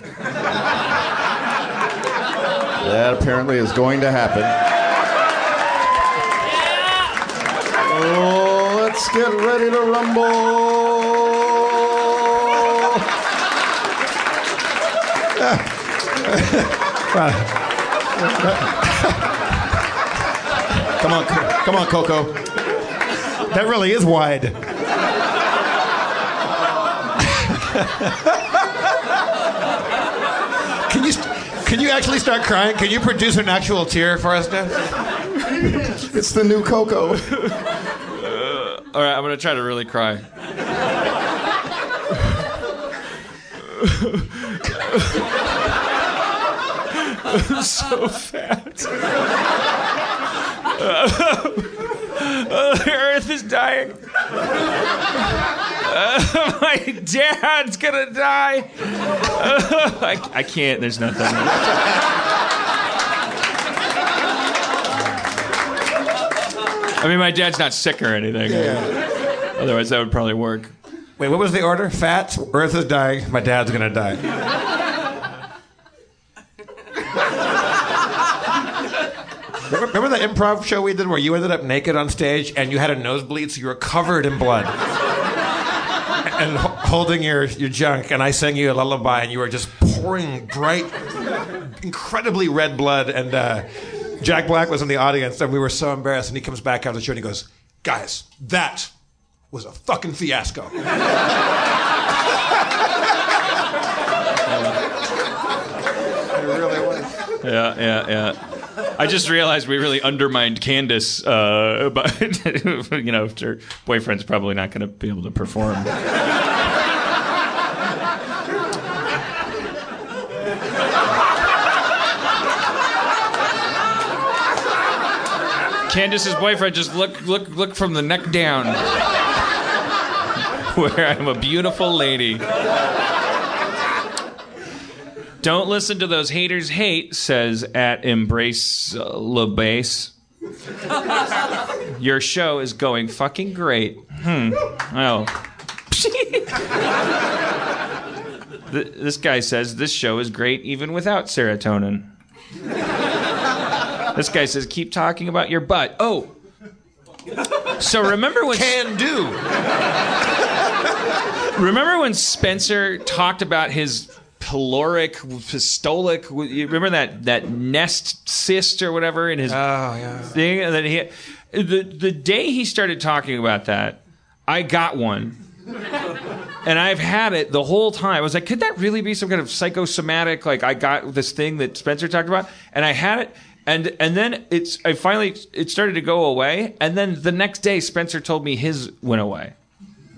That apparently is going to happen. Oh, let's get ready to rumble. come on, come on, Coco. That really is wide. can you can you actually start crying? Can you produce an actual tear for us, Dan? it's the new Coco. Uh, All right, I'm gonna try to really cry. I'm so fat. the earth is dying. Uh, my dad's gonna die. I, I can't. There's nothing. I mean, my dad's not sick or anything. Otherwise, that would probably work. Wait, what was the order? Fat, Earth is dying, my dad's gonna die. Remember remember the improv show we did where you ended up naked on stage and you had a nosebleed, so you were covered in blood? And holding your, your junk, and I sang you a lullaby, and you were just pouring bright, incredibly red blood. And uh, Jack Black was in the audience, and we were so embarrassed. And he comes back after the show and he goes, Guys, that was a fucking fiasco. It really was. Yeah, yeah, yeah. I just realized we really undermined Candace, uh, but you know, her boyfriend's probably not going to be able to perform. Candace's boyfriend just look, look, look from the neck down, where I'm a beautiful lady. Don't listen to those haters hate, says at Embrace uh, LeBase. Your show is going fucking great. Hmm. Oh. Th- this guy says this show is great even without serotonin. This guy says keep talking about your butt. Oh. So remember when Can do. Remember when Spencer talked about his pyloric, pistolic? You remember that that nest cyst or whatever in his oh, thing that he. The the day he started talking about that, I got one. And I've had it the whole time. I was like, could that really be some kind of psychosomatic? Like, I got this thing that Spencer talked about, and I had it, and and then it's I finally it started to go away, and then the next day Spencer told me his went away.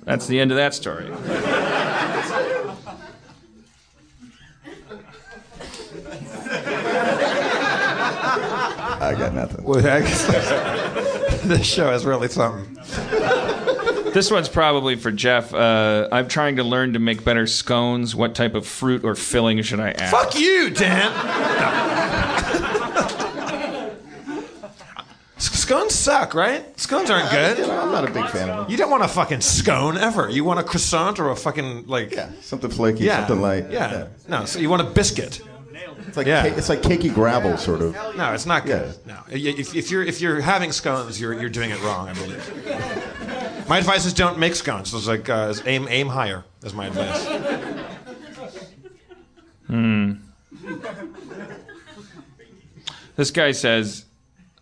That's the end of that story. I got nothing. Well, I this show is really something. This one's probably for Jeff. Uh, I'm trying to learn to make better scones. What type of fruit or filling should I add? Fuck you, Dan. S- Scones suck, right? Scones aren't good. You know, I'm not a big fan of them. You don't want a fucking scone ever. You want a croissant or a fucking like Yeah, something flaky, yeah, something light. Yeah. No, so you want a biscuit. It's like Yeah. ca- it's like cakey gravel, sort of. No, it's not good. No, if, if you're if you're having scones, you're you're doing it wrong. I believe. My advice is don't make scones. It's like uh, aim aim higher. Is my advice. Hmm. This guy says,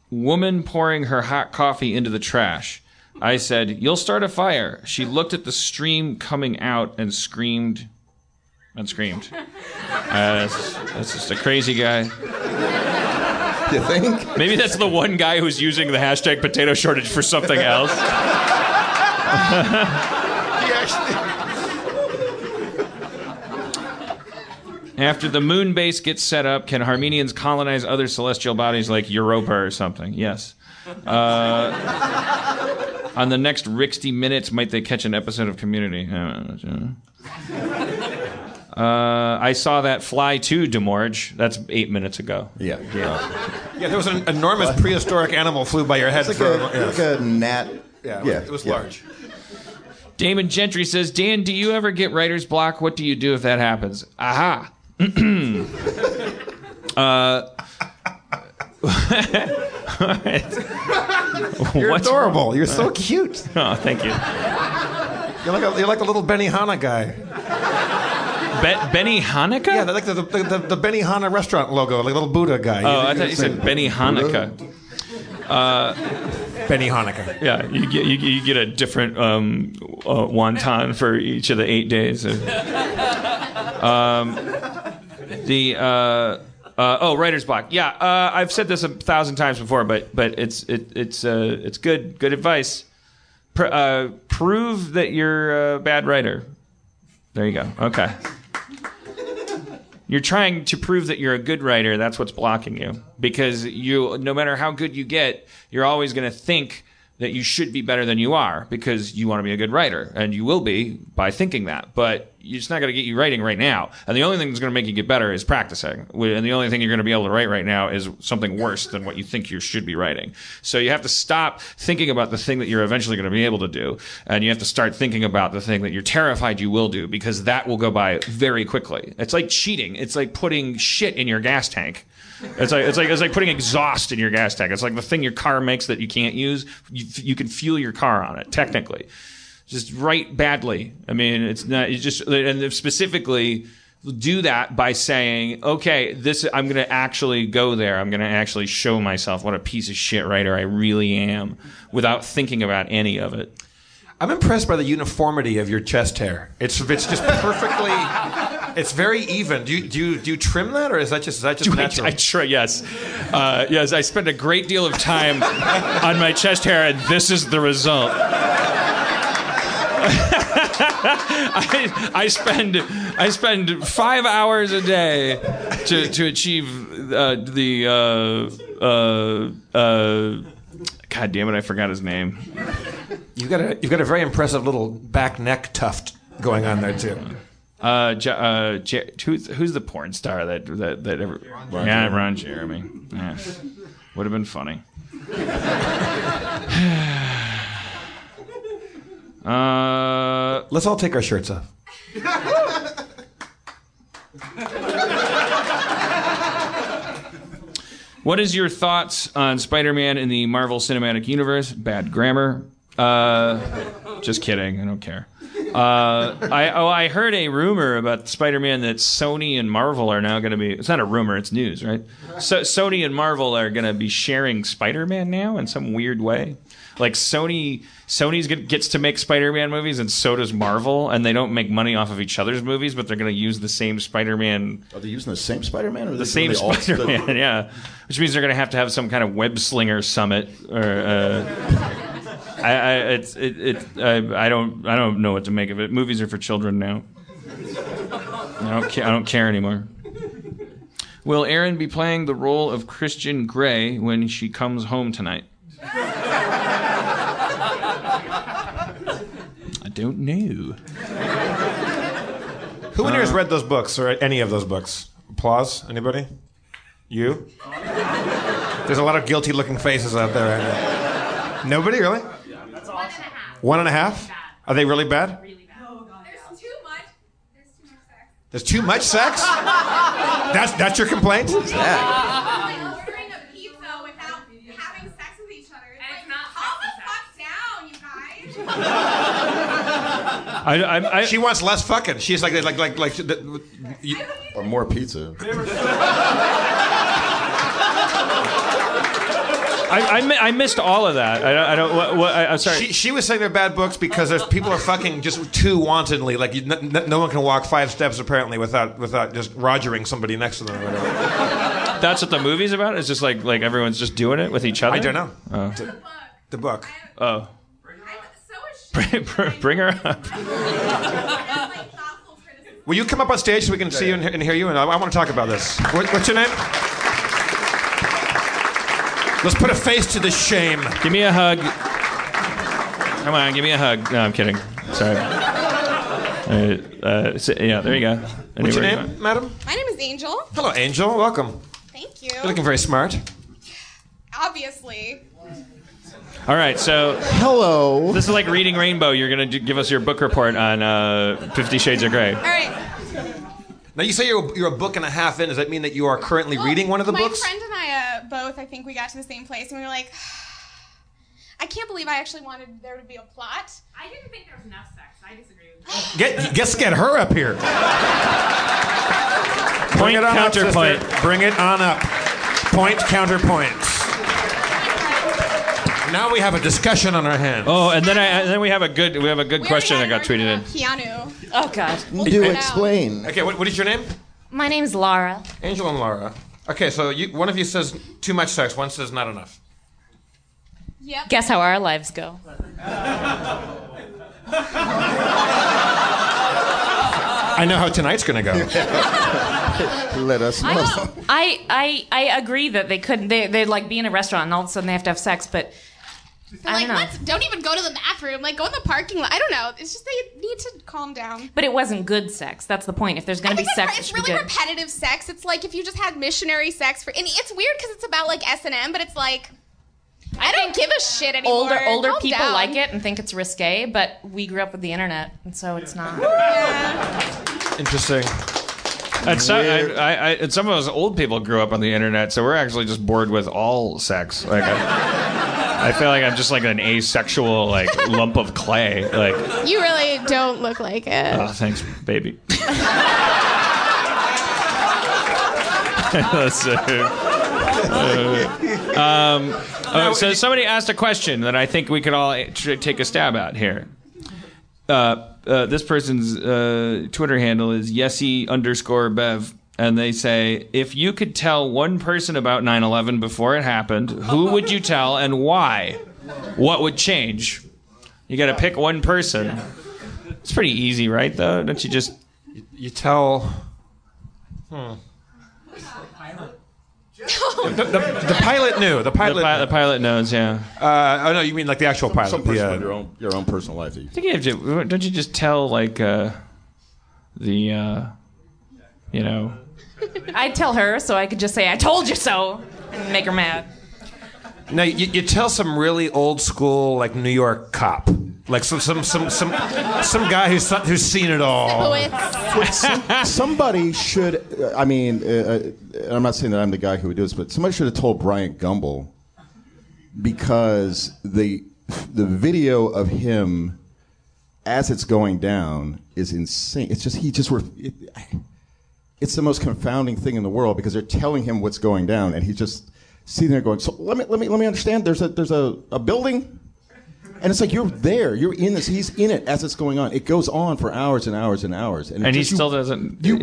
"Woman pouring her hot coffee into the trash." I said, "You'll start a fire." She looked at the stream coming out and screamed, and screamed. Uh, that's, that's just a crazy guy. You think? Maybe that's the one guy who's using the hashtag potato shortage for something else. After the moon base gets set up, can Harmenians colonize other celestial bodies like Europa or something? Yes. Uh, on the next Rixty minutes, might they catch an episode of Community? Uh, I saw that fly too, Demorge. That's eight minutes ago. Yeah. Yeah. Yeah, there was an enormous prehistoric animal flew by your head It's for like a, yeah. like a gnat. Yeah, it was- yeah, it was yeah. large. Damon Gentry says, Dan, do you ever get writer's block? What do you do if that happens? Aha. uh, You're What's adorable. You're so cute. Oh, thank you. You're like a, you're like a little Benihana guy. Be- Benny Hanukkah? Yeah, like the, the, the, the Benihana restaurant logo, like a little Buddha guy. Oh, I thought you said Benny Hanukkah. Uh, Benny Hanukkah. Yeah, you get you, you get a different um, uh, wonton for each of the eight days. Um, the uh, uh, oh, writer's block. Yeah, uh, I've said this a thousand times before, but but it's it, it's uh, it's good good advice. Pr- uh, prove that you're a bad writer. There you go. Okay. You're trying to prove that you're a good writer. That's what's blocking you. Because you, no matter how good you get, you're always going to think that you should be better than you are because you want to be a good writer. And you will be by thinking that. But it's not going to get you writing right now. And the only thing that's going to make you get better is practicing. And the only thing you're going to be able to write right now is something worse than what you think you should be writing. So you have to stop thinking about the thing that you're eventually going to be able to do. And you have to start thinking about the thing that you're terrified you will do because that will go by very quickly. It's like cheating. It's like putting shit in your gas tank. It's like it's like it's like putting exhaust in your gas tank. It's like the thing your car makes that you can't use. You, you can fuel your car on it technically. Just write badly. I mean, it's not. It's just and specifically do that by saying, okay, this I'm going to actually go there. I'm going to actually show myself what a piece of shit writer I really am, without thinking about any of it. I'm impressed by the uniformity of your chest hair. It's it's just perfectly. It's very even. Do you do you, do you trim that, or is that just is that just Do natural? I, try, yes, uh, yes. I spend a great deal of time on my chest hair, and this is the result. I, I spend I spend five hours a day to to achieve uh, the uh, uh, uh, God damn it! I forgot his name. You've got a you've got a very impressive little back neck tuft going on there too. Uh, J- uh, J- who's who's the porn star that that that ever? Ron yeah, Jeremy. Ron Jeremy. Yeah. Would have been funny. uh, Let's all take our shirts off. What is your thoughts on Spider-Man in the Marvel Cinematic Universe? Bad grammar. Uh, just kidding. I don't care. Uh, I oh I heard a rumor about Spider-Man that Sony and Marvel are now going to be. It's not a rumor. It's news, right? So Sony and Marvel are going to be sharing Spider-Man now in some weird way. Like Sony, Sony's get, gets to make Spider-Man movies, and so does Marvel, and they don't make money off of each other's movies, but they're going to use the same Spider-Man Are they using the same Spider-Man? Or the same Spider-Man, yeah. Which means they're going to have to have some kind of web slinger summit, or uh, I, I, it's, it, it, I, I don't, I don't know what to make of it. Movies are for children now. I don't, ca- I don't care anymore. Will Erin be playing the role of Christian Grey when she comes home tonight? I don't know. Who in here has Uh, read those books or any of those books? Applause? Anybody? You? There's a lot of guilty looking faces out there right now. Nobody, really? One and a half? Are they really bad? There's too much There's too much sex? There's too much sex? that's that's your complaint? ordering a pizza without having sex with each other. It's like, calm the fuck down, you guys. I, I, I, she wants less fucking. She's like like like like. the- you- or more pizza. I, I, mi- I missed all of that. I don't. I don't what, what, I, I'm sorry. She, she was saying they're bad books because there's people are fucking just too wantonly. Like you, n- n- no one can walk five steps apparently without without just rogering somebody next to them. Or whatever. That's what the movie's about. It's just like like everyone's just doing it with each other. I don't know. Oh. The book. Oh. Bring, bring her up. Will you come up on stage so we can see you and, and hear you? And I, I want to talk about this. What, what's your name? Let's put a face to the shame. Give me a hug. Come on, give me a hug. No, I'm kidding. Sorry. Uh, uh, sit- yeah, there you go. What's your Anywhere you name, madam? My name is Angel. Hello, Angel. Welcome. Thank you. You're looking very smart. Obviously. All right, so hello. This is like reading Rainbow. You're gonna do, give us your book report on uh, Fifty Shades of Grey. All right. Now you say you're, you're a book and a half in. Does that mean that you are currently reading one of the my books? friend and I uh, both, I think we got to the same place, and we were like, I can't believe I actually wanted there to be a plot. I didn't think there was enough sex. I disagree with Get, guess get her up here. Bring Point it on counterpoint. Up, sister. Bring it on up. Point counterpoint. Now we have a discussion on our hands. Oh, and then I, and then we have a good we have a good question that got tweeted in. Keanu. Oh God. Do explain. Okay, what, what is your name? My name's Laura. Angel and Laura. Okay, so you, one of you says too much sex, one says not enough. Yep. Guess how our lives go. I know how tonight's going to go. Let us know. I, I I I agree that they couldn't. They they like be in a restaurant and all of a sudden they have to have sex, but But, like, let's don't even go to the bathroom. Like, go in the parking lot. I don't know. It's just they need to calm down. but it wasn't good sex. That's the point. If there's gonna be sex, it it's should be really good. repetitive sex. It's like if you just had missionary sex for, and it's weird because it's about like S and M, but it's like I, don't give a shit anymore. older older Calm people down. like it and think it's risque, but we grew up with the internet, and so it's not. Interesting. And so, I, I, I, and some of us old people grew up on the internet, so we're actually just bored with all sex. Like, I, I feel like I'm just like an asexual like lump of clay. Like, You really don't look like it. oh, thanks, baby. That's, uh, um, uh, so somebody asked a question that I think we could all tr- take a stab at here. Uh, uh, this person's uh, Twitter handle is Yesy underscore Bev, and they say, if you could tell one person about 9/11 before it happened, who would you tell and why? What would change? You got to pick one person. It's pretty easy, right? Though, don't you just you tell? Hmm. the, the, the pilot knew. The pilot. The, pi- the pilot knows. Yeah. Uh, oh no, you mean like the actual pilot? Some person the, uh, your own your own personal life. You I think you have to. Don't you just tell like uh, the uh, you know I'd tell her so I could just say I told you so and make her mad. No, you, you tell some really old school like New York cop, like some some some some some guy who's who's seen it all. somebody should. uh, I mean, uh, uh, I'm not saying that I'm the guy who would do this, but somebody should have told Bryant Gumbel because the the video of him as it's going down is insane. It's just he just were. It, it's the most confounding thing in the world because they're telling him what's going down, and he's just sitting there going, "So let me let me let me understand. There's a there's a, a building." And it's like you're there, you're in this. He's in it as it's going on. It goes on for hours and hours and hours, it And he just- you- still doesn't- You,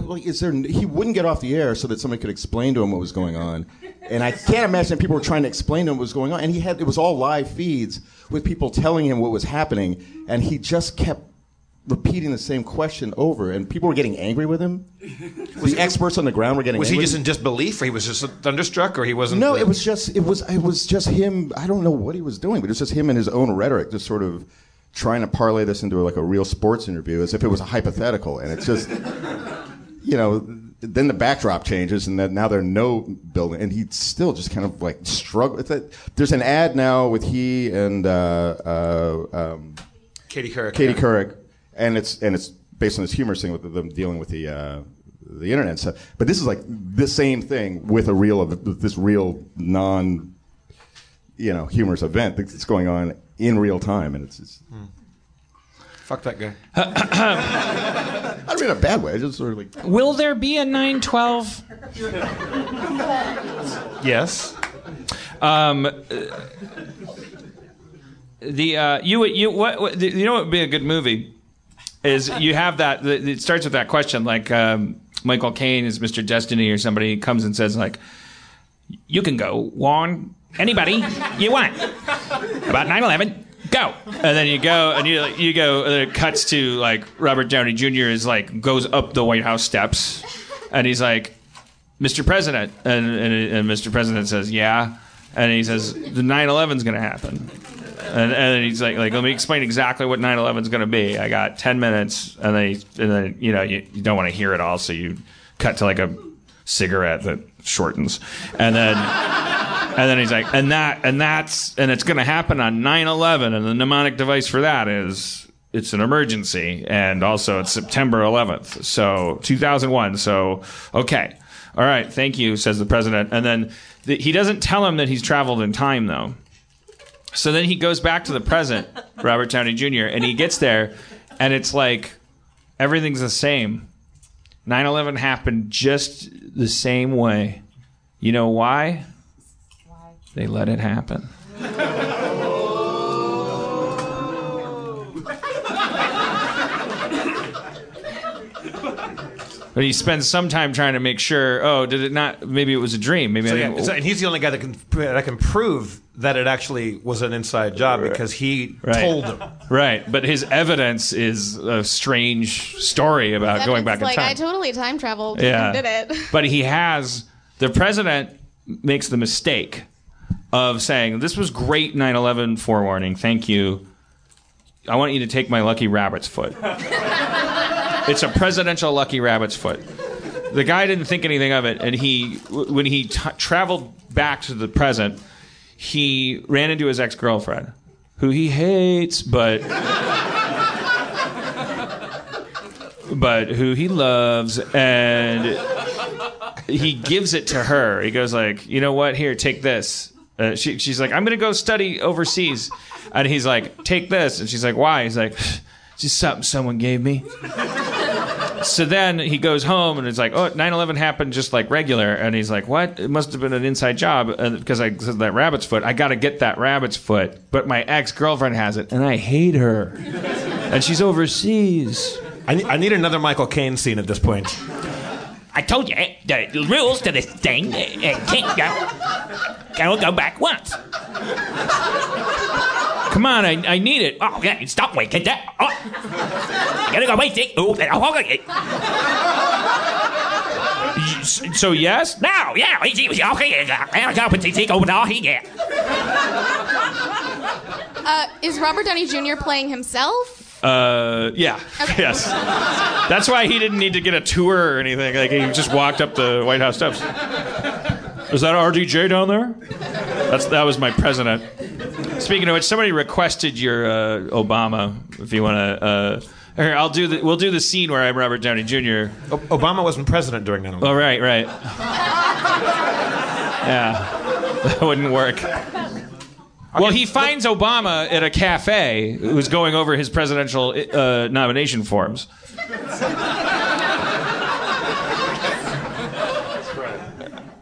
like, is there? He wouldn't get off the air so that somebody could explain to him what was going on. And I can't imagine people were trying to explain to him what was going on. And he had it was all live feeds with people telling him what was happening, and he just kept repeating the same question over, and people were getting angry with him. the experts on the ground were getting. Was he just in disbelief, or he was just thunderstruck, or he wasn't? No, uh, it was just it was it was just him. I don't know what he was doing, but it was just him and his own rhetoric, just sort of trying to parlay this into like a real sports interview, as if it was a hypothetical. And it's just, you know, then the backdrop changes, and then now there are no building, and he still just kind of like struggle. There's an ad now with he and uh, uh, um, Katie Couric. Katie. Couric, and it's and it's based on this humorous thing with them dealing with the uh, the internet and stuff. But this is like the same thing with a real of this real non, you know, humorous event that's going on in real time, and it's. it's Fuck that guy. I don't mean in a bad way. I just sort of like. Will there be a 912? Yes. Um, uh, the uh, you would- you what, what the- you know what would be a good movie is you have that it starts with that question like um, Michael Caine is Mr. Destiny or somebody comes and says like you can go on anybody you want about 9/11 go and then you go and you you go and it cuts to like Robert Downey Jr. is like goes up the White House steps and he's like Mr. President and and, and Mr. President says yeah and he says the 9/11 is going to happen and, and he's like, like, let me explain exactly what 9/11 is going to be. I got 10 minutes, and then, he, and then you know, you, you don't want to hear it all, so you cut to like a cigarette that shortens, and then, and then he's like, and that, and that's, and it's going to happen on 9/11, and the mnemonic device for that is it's an emergency, and also it's September 11th, so 2001. So okay, all right, thank you, says the president, and then the, he doesn't tell him that he's traveled in time though. So then he goes back to the present, Robert Downey Jr., and he gets there, and it's like everything's the same. 9 11 happened just the same way. You know why? Why? They let it happen. But he spends some time trying to make sure. Oh, did it not? Maybe it was a dream. Maybe So, I yeah, so- and he's the only guy that can that can prove that it actually was an inside job because he Right. told them. Right, but his evidence is a strange story about going back It's like in I totally time traveled yeah, and did it. but he has the president makes the mistake of saying this was great 9/11 forewarning. Thank you. I want you to take my lucky rabbit's foot. it's a presidential lucky rabbit's foot. The guy didn't think anything of it, and he, when he t- traveled back to the present, he ran into his ex girlfriend, who he hates, but but who he loves, and he gives it to her. He goes like, you know what? Here, take this. Uh, she, she's like, I'm gonna go study overseas, and he's like, take this, and she's like, why? He's like, just something someone gave me. So then he goes home and it's like, oh, 9 11 happened just like regular. And he's like, what? It must have been an inside job because I said that rabbit's foot. I got to get that rabbit's foot. But my ex girlfriend has it and I hate her. and she's overseas. I need, I need another Michael Caine scene at this point. I told you eh, the rules to this thing eh, eh, can't go. Can only go back once. Come on, I, I need it. Oh, yeah, stop waiting. That. Oh. I gotta go wait. Oh, oh, okay. So, yes? Now, yeah, okay. I gotta put the thing over there. Yeah. Uh, is Robert Downey Jr. playing himself? Uh, yeah. Yes. That's why he didn't need to get a tour or anything. Like, he just walked up the White House steps. Is that RDJ down there? That's that was my president. Speaking of which, somebody requested your uh, Obama. If you want to, uh, here I'll do the. We'll do the scene where I'm Robert Downey Jr. Obama wasn't president during 9 Oh right, right. Yeah, that wouldn't work. Well, he finds Obama at a cafe who's going over his presidential uh, nomination forms.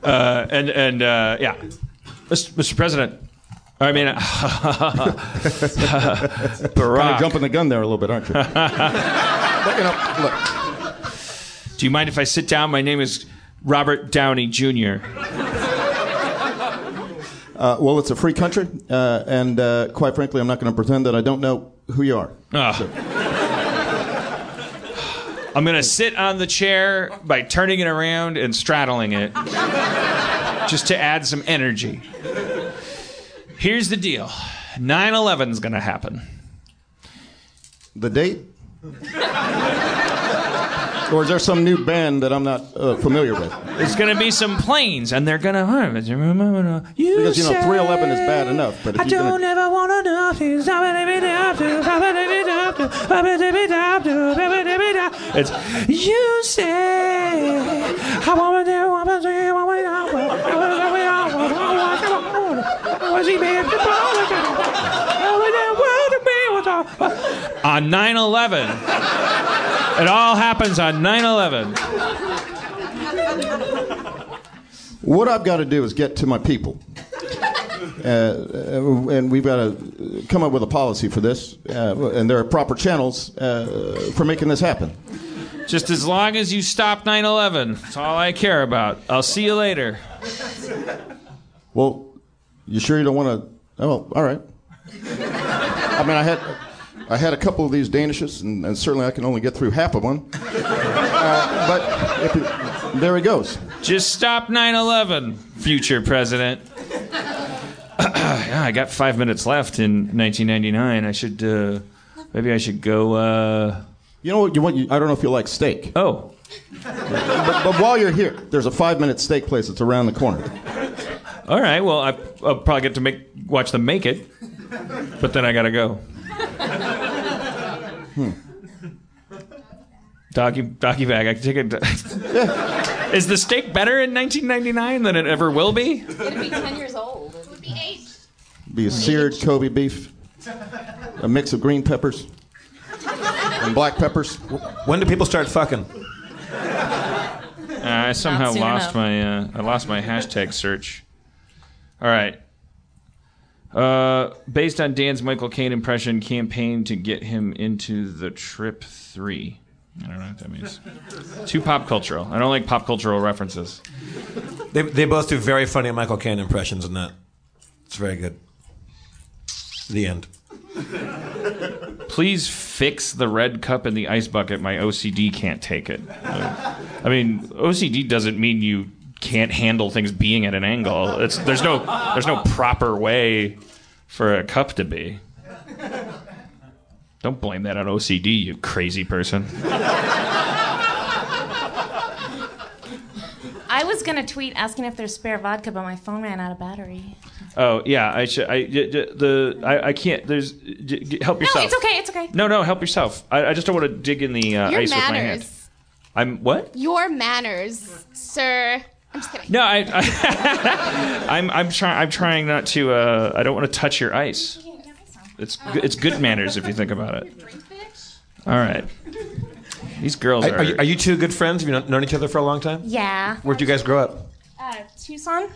Uh, and and uh, yeah, Mr. Mr. President. I mean, Barack. Kind of jumping the gun there a little bit, aren't you? Do you mind if I sit down? My name is Robert Downey Jr. Uh, well, it's a free country, uh, and uh, quite frankly, I'm not going to pretend that I don't know who you are. Ah. I'm going to sit on the chair by turning it around and straddling it just to add some energy. Here's the deal 9 11 is going to happen. The date? or is there some new band that I'm not uh, familiar with? There's going to be some planes, and they're going to. You Because, you know, 311 is bad enough, but I don't gonna- ever want to know things. It's you say I want to do I want to do I want to on 9/11. It all happens on 9/11. What I've got to do is get to my people. Uh, uh, and we've got to come up with a policy for this, uh, and there are proper channels uh, for making this happen. Just as long as you stop 9/11, that's all I care about. I'll see you later. Well, you sure you don't want to? Oh, all right. I mean, I had I had a couple of these danishes, and, and certainly I can only get through half of one. Uh, but if it, there he goes. Just stop 9 11, future president. yeah, I got five minutes left in 1999. I should, uh, maybe I should go, uh. You know what? You want? You, I don't know if you like steak. Oh. But, but while you're here, there's a five-minute steak place that's around the corner. All right, well, I, I'll probably get to make watch them make it, but then I gotta go. Hmm. Doggy, doggy bag. I can take it. Is the steak better in 1999 than it ever will be? It'd be 10 years old. It would be 8. Be a seared Kobe beef, a mix of green peppers and black peppers. When do people start fucking? Uh, I somehow lost enough. my uh, I lost my hashtag search. All right. Uh, based on Dan's Michael Caine impression, campaign to get him into the trip three. I don't know what that means. Too pop cultural. I don't like pop cultural references. They, they both do very funny Michael Caine impressions in that. It's very good. The end. Please fix the red cup in the ice bucket. My OCD can't take it. I mean, OCD doesn't mean you can't handle things being at an angle. It's there's no there's no proper way for a cup to be. Don't blame that on OCD, you crazy person. I was gonna tweet asking if there's spare vodka, but my phone ran out of battery. Oh yeah, I should. I y- y- the I, I can't. There's help No, yourself. it's okay. It's okay. No, no, help yourself. I, I just don't want to dig in the uh, Your ice with my hand. manners. I'm what? Your manners, sir. I'm just kidding. No, I, I I'm I'm trying I'm trying not to. Uh, I don't want to touch your ice. It's g- it's good manners if you think about it. All right. These girls Are, are. are, you, are you two good friends? Have you known- known each other for a long time? Yeah. Where'd you guys grow up? Uh, Tucson.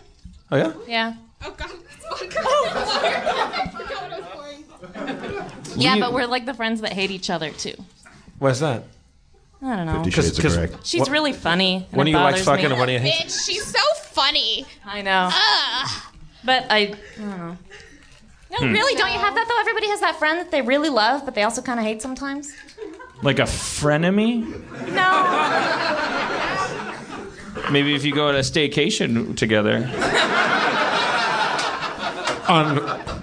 Oh yeah. Yeah. Oh God. I forgot what I. Yeah, but we're like the friends that hate each other too. Why's that? I don't know. Fifty Shades of Grey. She's What- really funny. and When it do you like bothers fucking me. and when do you hate? Bitch, she's so funny. I know. Ugh. But I, I don't know. No, Hmm. really, don't you have that though? Everybody has that friend that they really love, but they also kind of hate sometimes. like a frenemy? No. Maybe if you go on a staycation together. on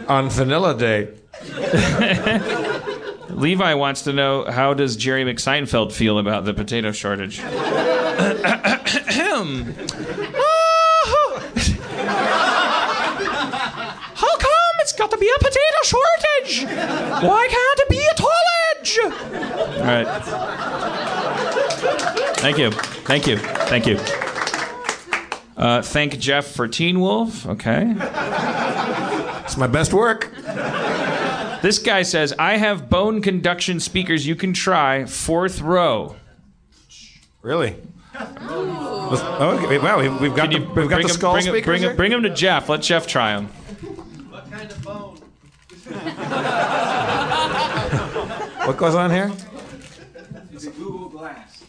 on Vanilla Day. Levi wants to know how does Jerry McSeinfeld feel about the potato shortage? How come it's got to be a potato shortage? Why can't it be a toilet? All right. Thank you. Thank you. Thank you. Uh, thank Jeff for Teen Wolf. Okay. It's my best work. This guy says, I have bone conduction speakers you can try, fourth row. Really? Oh, Okay, wow, we- we've got the, we've got bring the him- skull bring speakers bring him- here? bring him to Jeff. Let Jeff try them. What kind of bone? What goes on here? It's a Google Glass.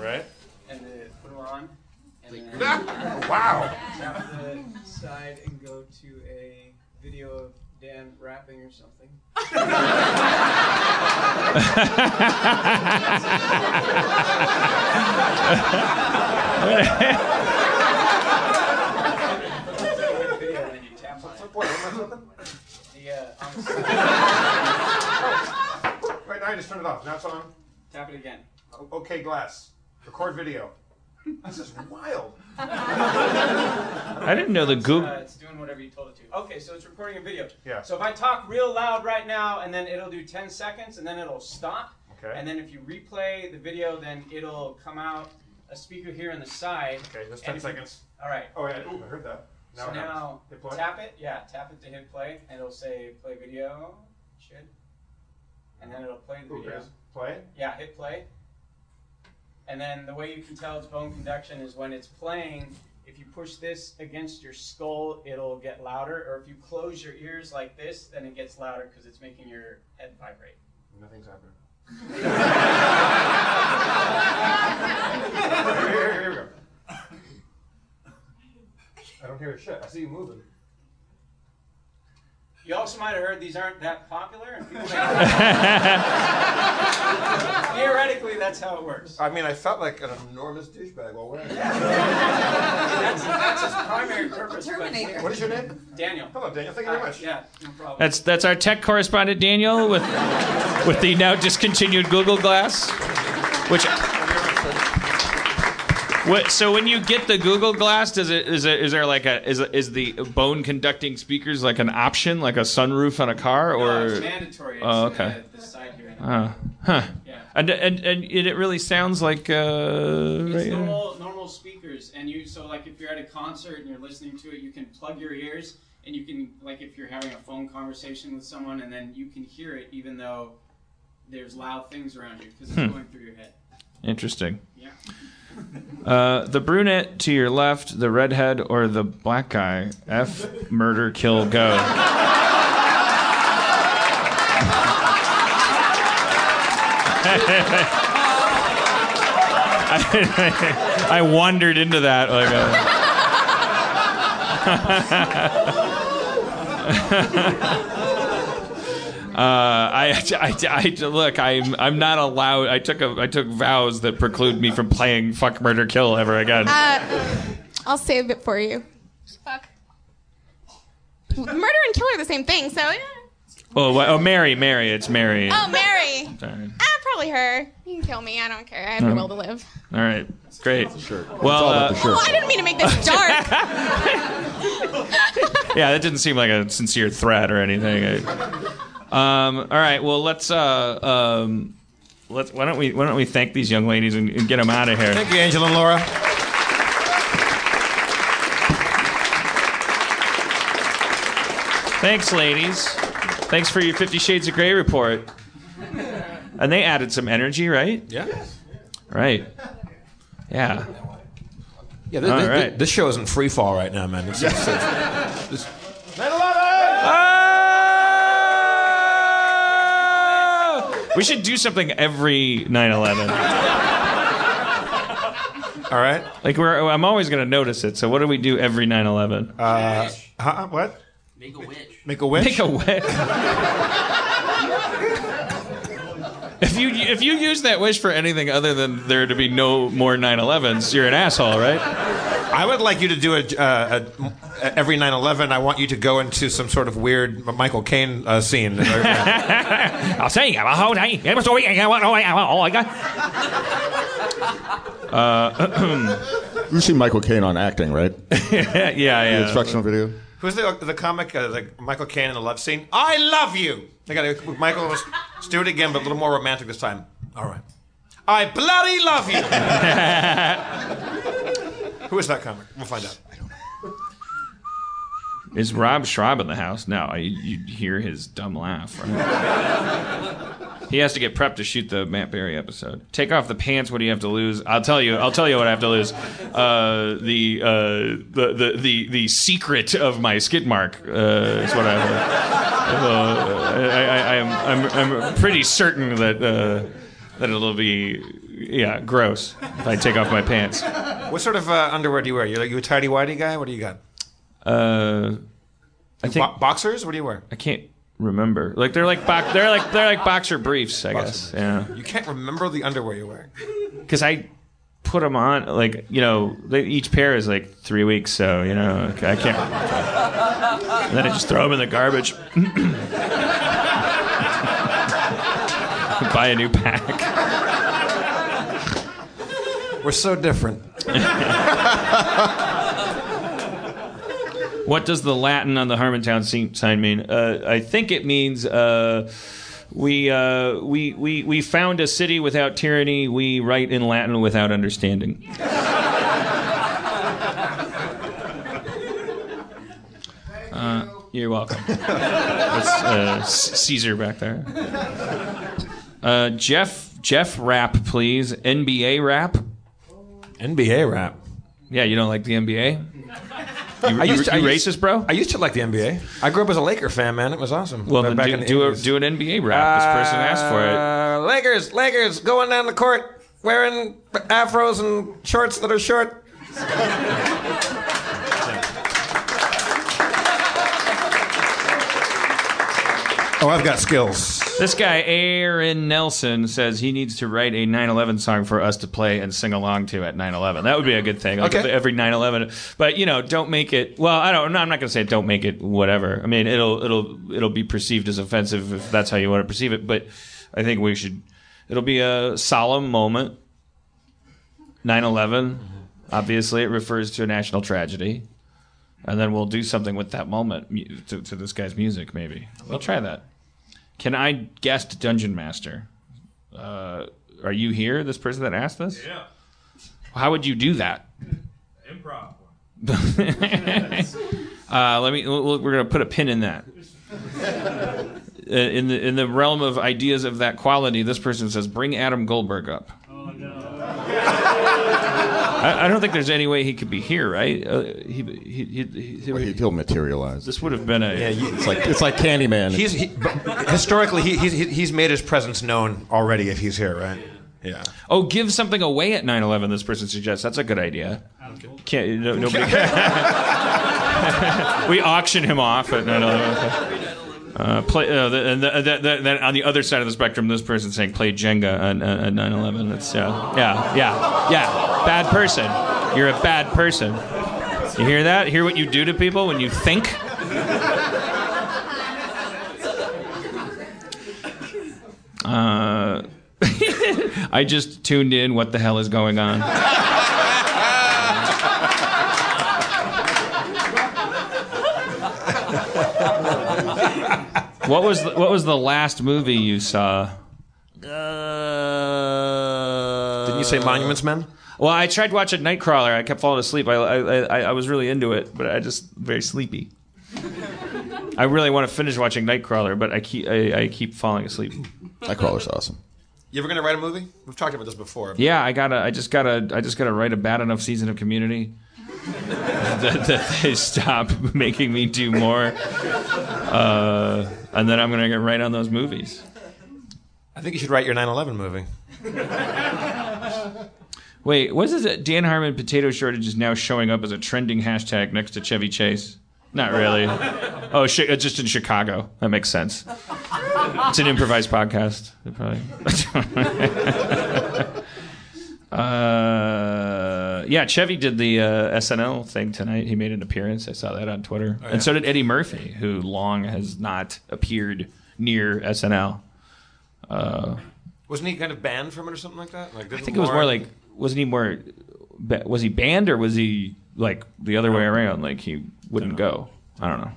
Right. And the put them on. And then Wow. Tap the side and go to a video of Dan rapping or something. video, and then you tap on it. The, on the side. Right now, I just turned it off. Now it's on. Tap it again. Okay, glass. Record video. This is wild. I didn't know the Google. uh, it's doing whatever you told it to. Okay, so it's recording a video. Yeah. So if I talk real loud right now, and then it'll do 10 seconds, and then it'll stop. Okay. And then if you replay the video, then it'll come out a speaker here on the side. Okay, that's 10 And if you- seconds. All right. Oh, yeah, ooh, I heard that. Now so it now Hit play. tap it. Yeah, tap it to hit play, and it'll say play video. Should. And then it'll play the Ooh, video. there's play. Yeah, hit play. And then the way you can tell it's bone conduction is when it's playing, if you push this against your skull, it'll get louder. Or if you close your ears like this, then it gets louder because it's making your head vibrate. Nothing's happening. here, here, here we go. I don't hear a shit. I see you moving. You also might have heard these aren't that popular. And people Theoretically, that's how it works. I mean, I felt like an enormous douchebag while wearing it. That's, that's his primary purpose. Terminator. What is your name? Daniel. Hello, Daniel. Thank you very Uh, much. Yeah, no problem. That's that's our tech correspondent Daniel with with the now discontinued Google Glass, which. What, so when you get the Google Glass, does it is it is there like a is is the bone conducting speakers like an option, like a sunroof on a car, or No, it's mandatory. It's Oh, uh, okay. side here. Oh, huh. Yeah. And, and and it really sounds like uh, It's right- normal, normal speakers, and you so like if you're at a concert and you're listening to it, you can plug your ears, and you can like if you're having a phone conversation with someone, and then you can hear it even though there's loud things around you because it's Hmm. going through your head. Interesting. Yeah. Uh, the brunette to your left, the redhead, or the black guy? F, murder, kill, go. I, I wandered into that like a. Uh, I, I, I, look. I'm, I'm not allowed. I took a, I took vows that preclude me from playing fuck, murder, kill ever again. Uh, I'll save it for you. Fuck. Murder and kill are the same thing, so yeah. oh, wha- oh, Mary, Mary. It's Mary. Oh, Mary. Sorry. Ah, probably her. You can kill me. I don't care. I have the Um, will to live. All right, great. Sure. Well, uh, the. Oh, I didn't mean to make this dark. yeah, that didn't seem like a sincere threat or anything. I- um, all right, well let's uh, um, let's why don't we why don't we thank these young ladies and, and get them out of here? Thank you, Angela and Laura. Thanks, ladies. Thanks for your Fifty Shades of Grey report. And they added some energy, right? Yeah. Right. Yeah. Yeah, this, All this, right. this show isn't free fall right now, man. It's, it's, it's, We should do something every 9/11. All right. Like we're, I'm always going to notice it. So what do we do every 9/11? Uh, huh, what? Make a witch. Make a wish. Make a wish. if you if you use that wish for anything other than there to be no more 9/11s, you're an asshole, right? I would like you to do a, uh, a every 9/11. I want you to go into some sort of weird Michael Caine uh, scene. I'll say, I'm a whole day. I'm sorry, I want- oh, I want- oh, I got- Uh, You've seen Michael Caine on acting, right? yeah, yeah. The instructional video. Who's the the comic? Uh, like Michael Caine in the love scene. I love you. They got Michael. Let's do it again, but a little more romantic this time. All right. I bloody love you. Who is that comic? We'll find out. Is Rob Schrab in the house? No, I, you hear his dumb laugh. Right? he has to get prepped to shoot the Matt Berry episode. Take off the pants. What do you have to lose? I'll tell you. I'll tell you what I have to lose. Uh, the, uh, the the the the secret of my skid mark uh, is what I have. Uh, I, I, I am I'm, I'm pretty certain that uh, that it'll be yeah gross if I take off my pants. What sort of uh, underwear do you wear? You're like you a tidy whitey guy? What do you got? Uh, I think Bo- boxers. What do you wear? I can't remember. Like they're like bo- they're like they're like boxer briefs, I guess. Yeah, You can't remember the underwear you wear. because I put them on like you know they, each pair is like three weeks, so you know I can't. And then I just throw them in the garbage. Buy a new pack. We're so different. What does the Latin on the Harmontown se- sign mean? Uh, I think it means uh, we, uh, we, we, we found a city without tyranny. We write in Latin without understanding. Uh, you're welcome. That's uh, Caesar back there. Uh, Jeff, Jeff rap, please. NBA rap. NBA rap. Yeah, you don't like the NBA? You, I used to, you I used- racist, bro? I used to like the NBA. I grew up as a Laker fan, man. It was awesome. Well, then back do, in the do, a, do an NBA rap. This person asked for it. Uh, Lakers, Lakers, going down the court wearing afros and shorts that are short. Oh, I've got skills. This guy, Aaron Nelson, says he needs to write a 9 11 song for us to play and sing along to at 9 11. That would be a good thing. Like Okay. every 9 11. But, you know, don't make it. Well, I don't. No, I'm not going to say don't make it whatever. I mean, it'll it'll it'll be perceived as offensive if that's how you want to perceive it. But I think we should. It'll be a solemn moment. 9 11. Obviously, it refers to a national tragedy. And then we'll do something with that moment to, to this guy's music, maybe. We'll try that. Can I guest Dungeon Master? Uh, are you here, this person that asked this? Yeah. How would you do that? Improv. uh, let me. We're going to put a pin in that. Uh, in the in the realm of ideas of that quality, this person says, "Bring Adam Goldberg up." Oh no. I, I don't think there's any way he could be here, right? Uh, he, he, he, he, he, he'll materialize. This would have been a. Yeah, you, It's like it's like Candyman. He's he, historically he, he's he's made his presence known already if he's here, right? Yeah. Oh, give something away at 9/11. This person suggests that's a good idea. Can't no, nobody. we auction him off at 9/11. Uh, play, uh, the, the, the, the, on the other side of the spectrum, this person's saying play Jenga on 9/11. It's uh, yeah, yeah, yeah. Bad person. You're a bad person. You hear that? Hear what you do to people when you think? Uh, I just tuned in. What the hell is going on? What was the, what was the last movie you saw? Uh, Didn't you say Monuments Men? Well, I tried to watch watching Nightcrawler. I kept falling asleep. I, I, I, I was really into it, but I just very sleepy. I really want to finish watching Nightcrawler, but I keep I, I keep falling asleep. Nightcrawler's awesome. You ever gonna write a movie? We've talked about this before. Yeah, I gotta. I just gotta. I just gotta write a bad enough season of Community that, that they stop making me do more, uh, and then I'm gonna get right on those movies. I think you should write your 9/11 movie. Wait, what is it? Dan Harmon potato shortage is now showing up as a trending hashtag next to Chevy Chase. Not really. Oh, shi- uh, just in Chicago. That makes sense. It's an improvised podcast. Probably. uh, yeah, Chevy did the uh, SNL thing tonight. He made an appearance. I saw that on Twitter, Oh, yeah. and so did Eddie Murphy, who long has not appeared near SNL. Uh, Wasn't he kind of banned from it or something like that? Like, I think it was more like wasn't he more was he banned or was he like the other way around like he wouldn't go i don't know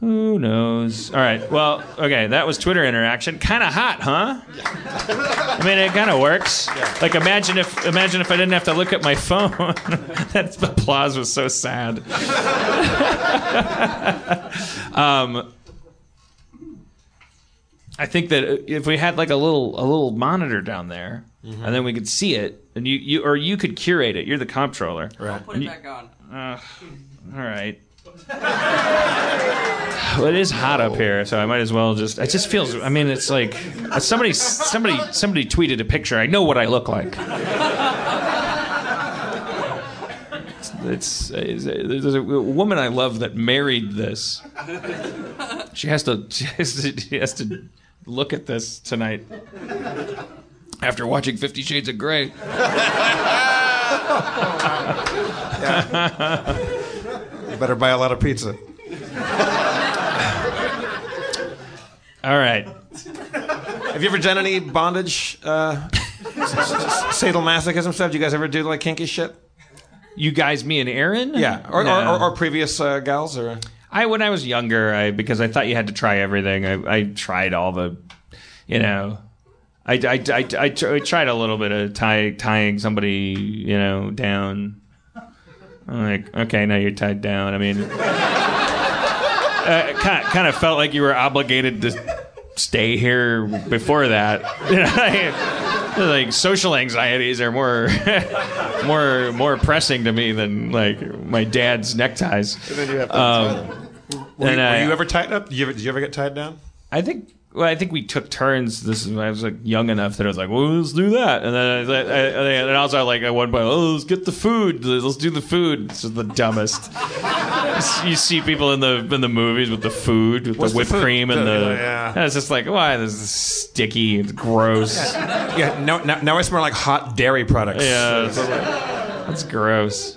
who knows all right well okay that was twitter interaction kind of hot huh Yeah. i mean it kind of works Yeah. like imagine if imagine if i didn't have to look at my phone that applause was so sad um I think that if we had like a little a little monitor down there, Mhm. and then we could see it, and you, you or you could curate it. You're the comptroller. Right. I'll Put it back on. all right. Well, it is hot up here, so I might as well just. It just feels. I mean, it's like somebody somebody somebody tweeted a picture. I know what I look like. It's, it's, there's a woman I love that married this. She has to she has to, she has to look at this tonight after watching Fifty Shades of Grey. You better buy a lot of pizza. All right. Have you ever done any bondage, uh, s- s- sadomasochism stuff? Do you guys ever do like kinky shit? You guys, me and Erin? Yeah, or, No. or, or, or previous uh, gals, or I when I was younger, I because I thought you had to try everything. I, I tried all the, you know, I, I, I, I, tr- I tried a little bit of tie, tying somebody, you know, down. I'm like, okay, now you're tied down. I mean, uh, kind kind of felt like you were obligated to stay here before that. Like, social anxieties are more more more pressing to me than like my dad's neckties. And then you have to um, were, you, and were I- you ever tied up? Did you ever, did you ever get tied down? I think. Well, I think we took turns. This is when I was like young enough that I was like, "Well, let's do that," and then I, I, I, and also like at one point, "Oh, let's get the food. Let's do the food." This is the dumbest. you see people in the in the movies with the food, with What's the the whipped food? cream and The- the. yeah. and it's just like, why? This is sticky. It's gross. Yeah, now, now, now I smell like hot dairy products. Yeah, it's- that's gross.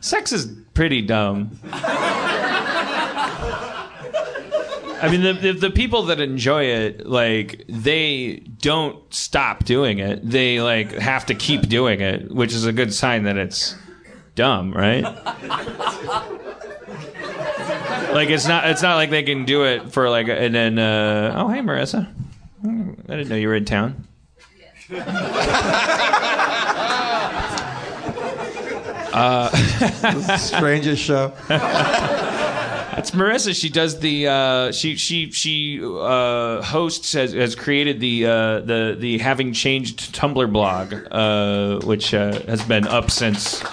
Sex is pretty dumb. I mean, the, the the people that enjoy it, like they don't stop doing it. They like have to keep doing it, which is a good sign that it's dumb, right? like it's not it's not like they can do it for like and then uh, oh hey Marissa, I didn't know you were in town. Uh, Strangest show. That's Marissa. She does the uh, she she she uh, hosts has, has created the uh, the the having changed Tumblr blog, uh, which uh, has been up since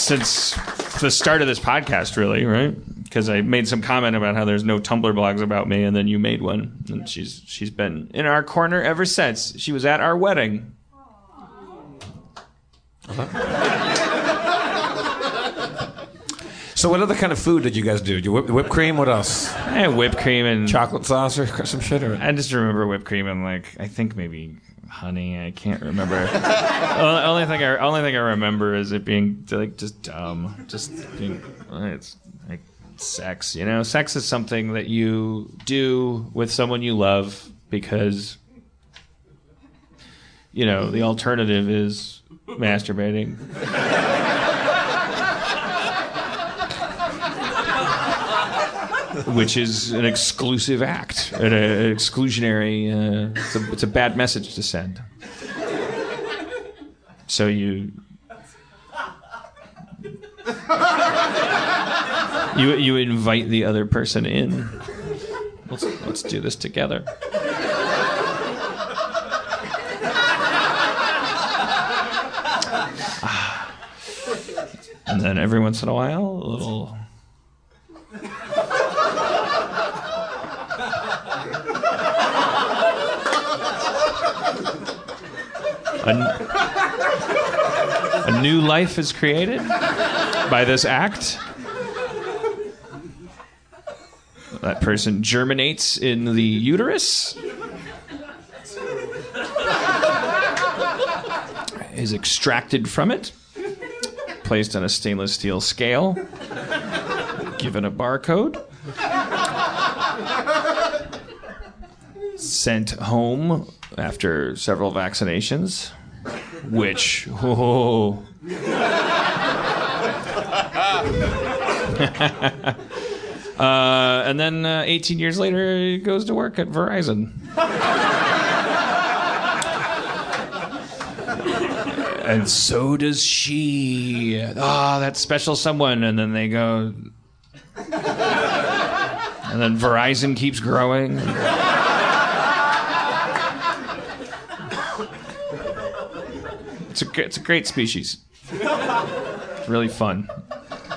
since the start of this podcast, really, right? Because I made some comment about how there's no Tumblr blogs about me, and then you made one, and she's she's been in our corner ever since. She was at our wedding. So, what other kind of food did you guys do? Did you whip, whipped cream? What else? I had whipped cream and chocolate sauce or some shit. Or I just remember whipped cream and like I think maybe honey. I can't remember. only thing I only thing I remember is it being like just dumb, just being it's like sex. You know, sex is something that you do with someone you love because you know the alternative is masturbating. which is an exclusive act, an, exclusionary. Uh, it's, a, it's a bad message to send. So you. You, you invite the other person in. Let's, let's do this together. And then every once in a while, a little. A, a new life is created by this act. That person germinates in the uterus, is extracted from it, placed on a stainless steel scale, given a barcode, sent home after several vaccinations, which, oh. uh, and then uh, 18 years later, he goes to work at Verizon. and so does she. Ah, that special someone. And then they go. And then Verizon keeps growing. It's a, it's a great species. Really fun.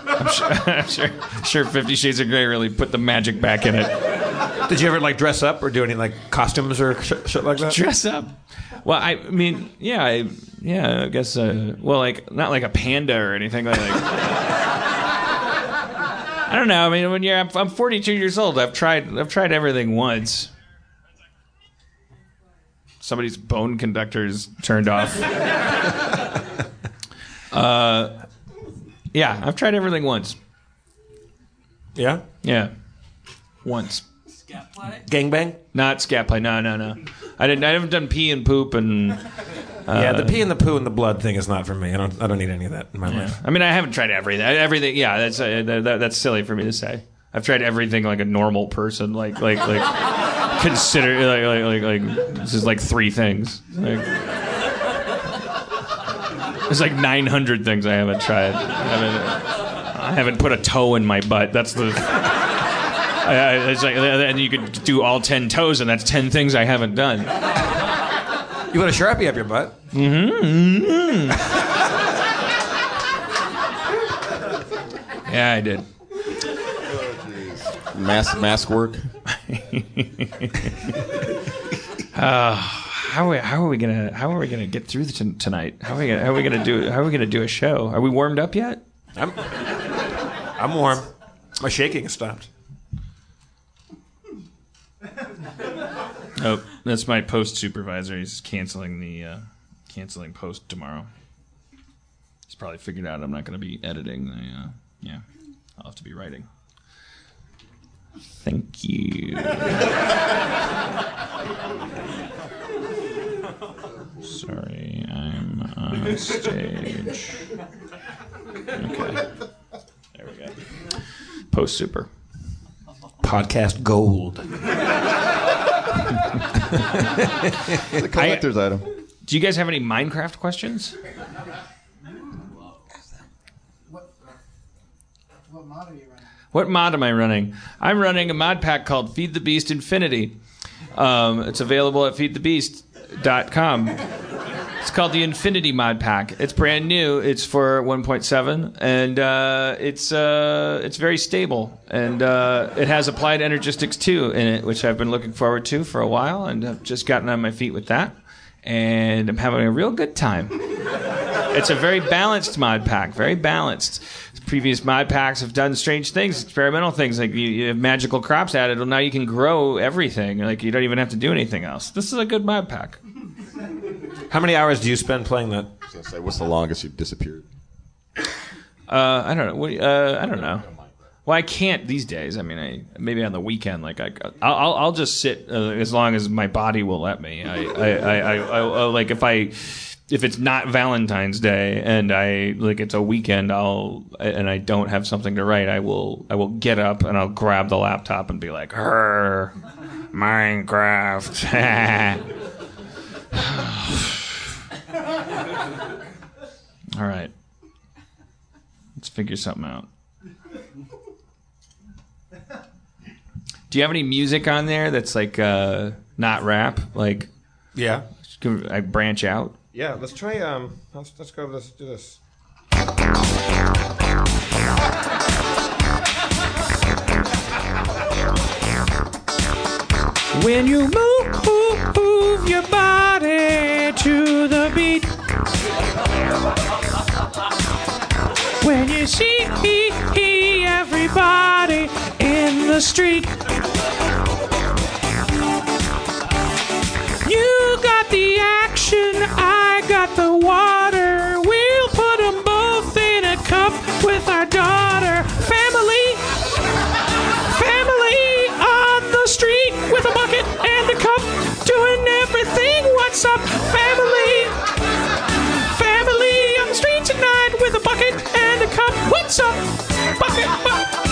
I'm sure, I'm sure, sure Fifty Shades of Grey really put the magic back in it. Did you ever like dress up or do any like costumes or sh- shit like that? Dress up? Well, I mean, yeah, I, yeah, I guess. Uh, well, like not like a panda or anything like. like I don't know. I mean, when you're, I'm, I'm 42 years old. I've tried, I've tried everything once. Somebody's bone conductors turned off. uh, yeah, I've tried everything once. Yeah? Yeah. Once. Gangbang? Not scat play. No, no, no. I didn't. I haven't done pee and poop and. Uh, yeah, the pee and the poo and the blood thing is not for me. I don't. I don't need any of that in my Yeah. life. I mean, I haven't tried everything. Everything. Yeah, that's uh, that, that- that's silly for me to say. I've tried everything like a normal person. Like like like consider like like like, like this is like three things. Like, there's like 900 things I haven't tried. I haven't, I haven't put a toe in my butt. That's the. I, it's like, and you could do all 10 toes, and that's 10 things I haven't done. You put a sharpie up your butt. Mm-hmm. yeah, I did. Mask mask work. Uh, how are, how are we gonna how are we gonna get through t- tonight? How are we gonna, how are we gonna do how are we gonna do a show? Are we warmed up yet? I'm. I'm warm. My shaking has stopped. Oh, that's my post supervisor. He's canceling the uh, canceling post tomorrow. He's probably figured out I'm not going to be editing. The, uh, yeah, I'll have to be writing. Thank you. Sorry, I'm on stage. Okay, there we go. Post super. Podcast gold. It's a collector's item. Do you guys have any Minecraft questions? What what mod am I running? I'm running a mod pack called Feed the Beast Infinity. Um, it's available at feedthebeast.com. It's called the Infinity Mod Pack. It's brand new. It's for 1.7, and uh, it's uh, it's very stable, and uh, it has applied energistics 2 in it, which I've been looking forward to for a while, and I've just gotten on my feet with that, and I'm having a real good time. it's a very balanced mod pack, very balanced. Previous mod packs have done strange things, experimental things, like you, you have magical crops added. Well, now you can grow everything. Like you don't even have to do anything else. This is a good mod pack. How many hours do you spend playing that? I was gonna say, what's the longest you've disappeared? Uh, I don't know. What, uh, I don't know. Well, I can't these days. I mean, I, maybe on the weekend, like I, I'll, I'll- I'll just sit uh, as long as my body will let me. I, I, I, I, I, I like if I, if it's not Valentine's Day and I like it's a weekend, I'll and I don't have something to write, I will, I will get up and I'll grab the laptop and be like, "Her, Minecraft." All right, let's figure something out. Do you have any music on there that's like uh, not rap? Like, Yeah. I branch out? Yeah, let's try. Um, let's let's go. Let's do this. When you move, move, move your body to the beat. When you see everybody in the street. You got the action, I got the water. We'll put 'em both in a cup with our daughter. Family, family on the street with a bucket and a cup, doing everything. What's up, family? Family on the street tonight with a bucket What's up.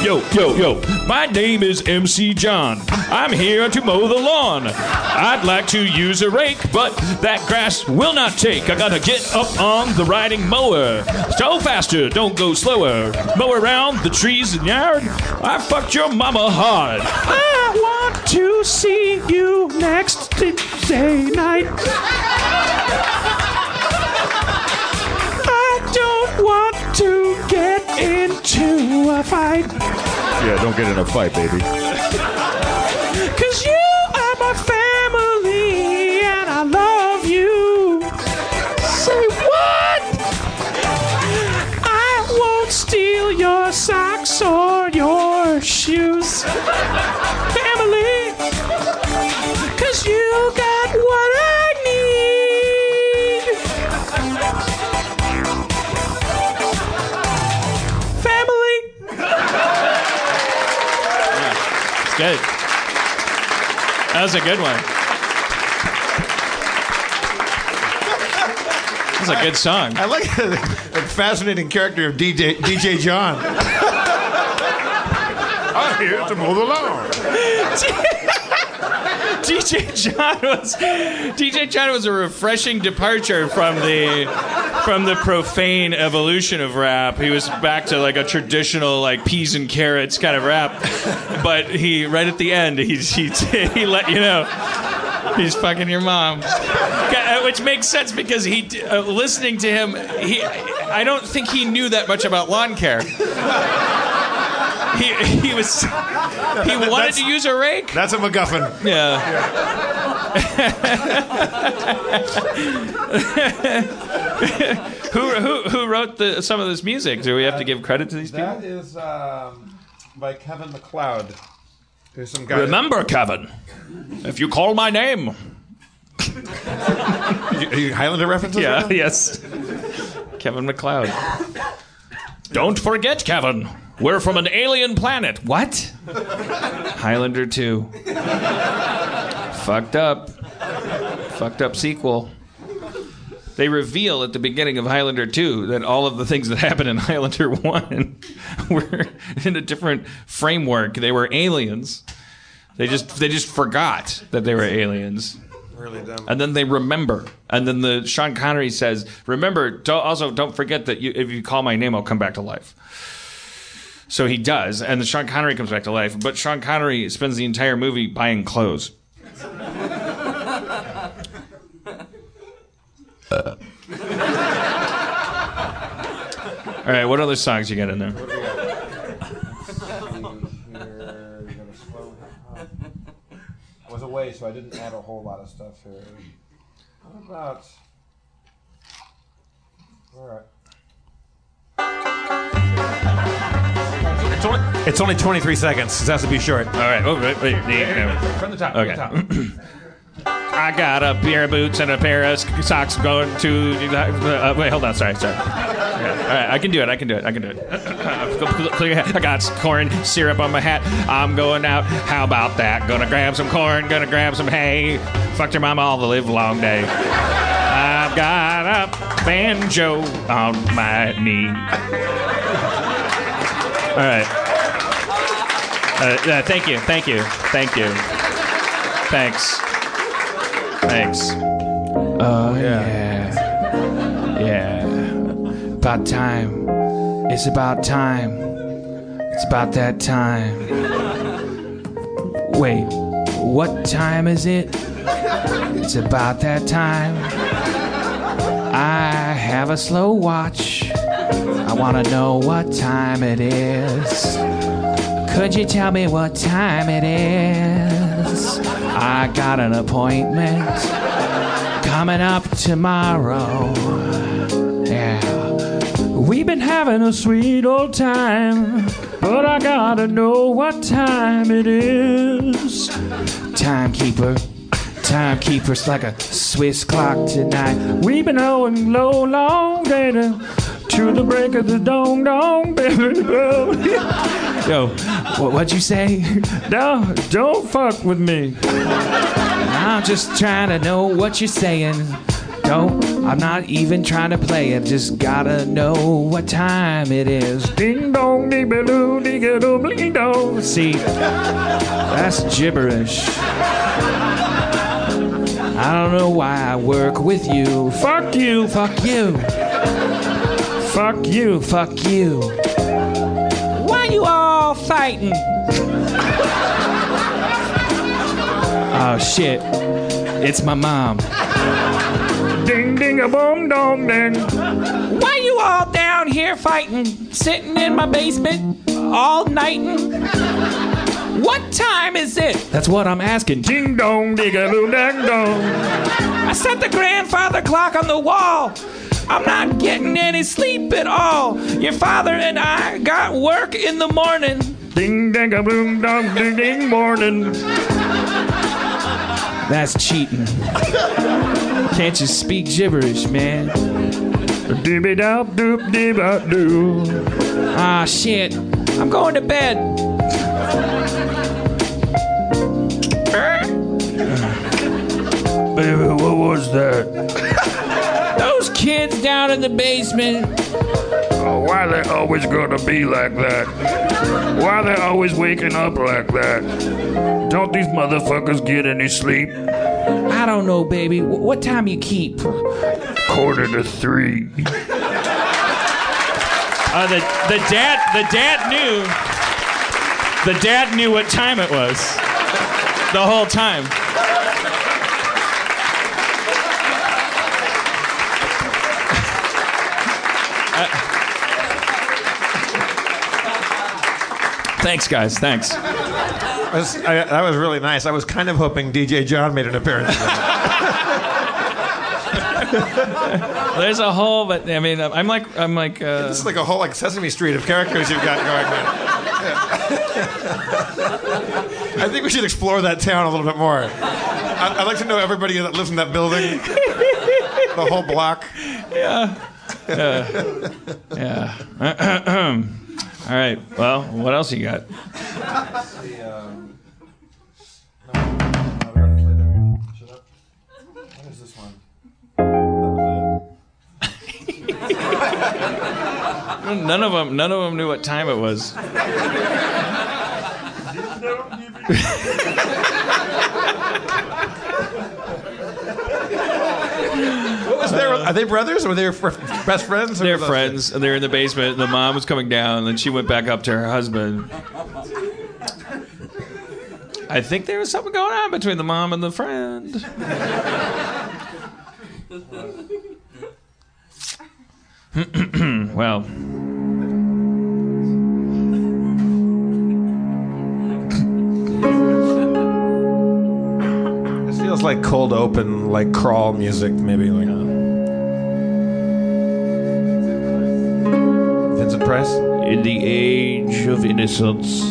Yo, yo, yo. My name is MC John. I'm here to mow the lawn. I'd like to use a rake, but that grass will not take. I gotta get up on the riding mower. Go faster, don't go slower. Mow around the trees and yard. I fucked your mama hard. I want to see you next Tuesday night. Into a fight. Yeah, don't get in a fight, baby. Cause you are my family and I love you. Say what? I won't steal your socks or your shoes. Family. Cause you got what good. That was a good one. That's a good song. I like the fascinating character of DJ DJ John. I'm here to mow the lawn. DJ John was DJ John was a refreshing departure from the from the profane evolution of rap. He was back to like a traditional like peas and carrots kind of rap, but he right at the end he he, he let you know he's fucking your mom, uh, which makes sense because he uh, listening to him he I don't think he knew that much about lawn care. He, he was he wanted That's- to use a rake. That's a MacGuffin. Yeah. who, who who wrote the some of this music? Do we have to give credit to these people? That is um, by Kevin MacLeod. There's some guy. Remember, Kevin, if you call my name. Are you Highlander references? Yeah. right? Yes. Kevin MacLeod. Don't forget, Kevin. We're from an alien planet. What? Highlander 2. Fucked up. Fucked up sequel. They reveal at the beginning of Highlander 2 that all of the things that happened in Highlander 1 were in a different framework. They were aliens. They just they just forgot that they were aliens. Really dumb. And then they remember. And then the Sean Connery says, "Remember, don't, also don't forget that you, if you call my name, I'll come back to life." So he does, and the Sean Connery comes back to life. But Sean Connery spends the entire movie buying clothes. All right, what other songs you got in there? Was away, so I didn't add a whole lot of stuff here. What about? It's only, it's only 23 seconds. It has to be short. All right. Oh, wait, wait. From the top. Okay. From the top. I got a pair of boots and a pair of socks going to. Uh, wait, hold on. Sorry, sorry. Okay. All right, I can do it. I can do it. I can do it. I got corn syrup on my hat. I'm going out. How about that? Gonna grab some corn. Gonna grab some hay. Fucked your mama all the live long day. I've got a banjo on my knee. All right. Uh, uh, thank you. Thank you. Thank you. Thanks. Thanks. Oh yeah. yeah, About time. It's about time. It's about that time. Wait, what time is it? It's about that time. I have a slow watch. I wanna know what time it is. Could you tell me what time it is? I got an appointment coming up tomorrow. Yeah. We've been having a sweet old time, but I gotta know what time it is. Timekeeper, timekeeper's like a Swiss clock tonight. We've been going low, long data to the break of the dong dong, baby. Yo, what, what'd you say? No, don't fuck with me. I'm just trying to know what you're saying. Don't, I'm not even trying to play it. Just gotta know what time it is. Ding dong, ding doo, ding doo, bling dong. See, that's gibberish. I don't know why I work with you. Fuck you, fuck you. Fuck you, fuck you. Why you all fighting? Oh shit. It's my mom. Ding ding a boom dong ding. Why you all down here fighting? Sitting in my basement all nighting? What time is it? That's what I'm asking. Ding dong ding a doo dang dong. I set the grandfather clock on the wall. I'm not getting any sleep at all. Your father and I got work in the morning. Ding dang a boom dong ding ding morning. That's cheating. Can't you speak gibberish, man? Dibby dop doop dibba doo. Ah shit. I'm going to bed. Baby, what was that? Those kids down in the basement. Oh, why they always gonna be like that? Why they always waking up like that? Don't these motherfuckers get any sleep? I don't know, baby. Wh- What time you keep? Quarter to three. Uh, the the dad the dad knew the dad knew what time it was the whole time. Thanks, guys. Thanks. That was, I, that was really nice. I was kind of hoping DJ John made an appearance. There's a whole, but I mean, I'm like, I'm like. Uh, this is like a whole like Sesame Street of characters you've got going on. I think we should explore that town a little bit more. I, I'd like to know everybody that lives in that building, the whole block. Yeah. Yeah. yeah. All right. Well, what else you got? None of them. None of them knew what time it was. What was their? Are they brothers or were they fr- best friends? They're friends, and they're in the basement. And the mom was coming down, and then she went back up to her husband. I think there was something going on between the mom and the friend. well, This feels like cold open, like crawl music, maybe like. Associated Press. In the age of innocence,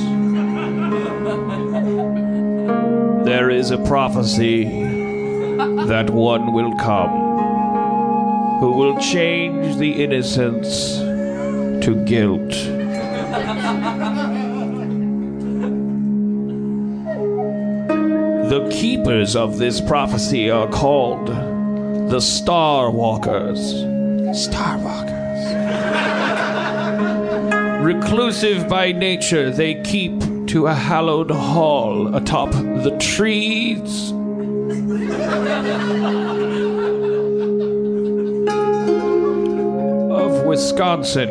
there is a prophecy that one will come who will change the innocence to guilt. The keepers of this prophecy are called the Star Walkers. Star Walkers. Reclusive by nature, they keep to a hallowed hall atop the trees. Of Wisconsin.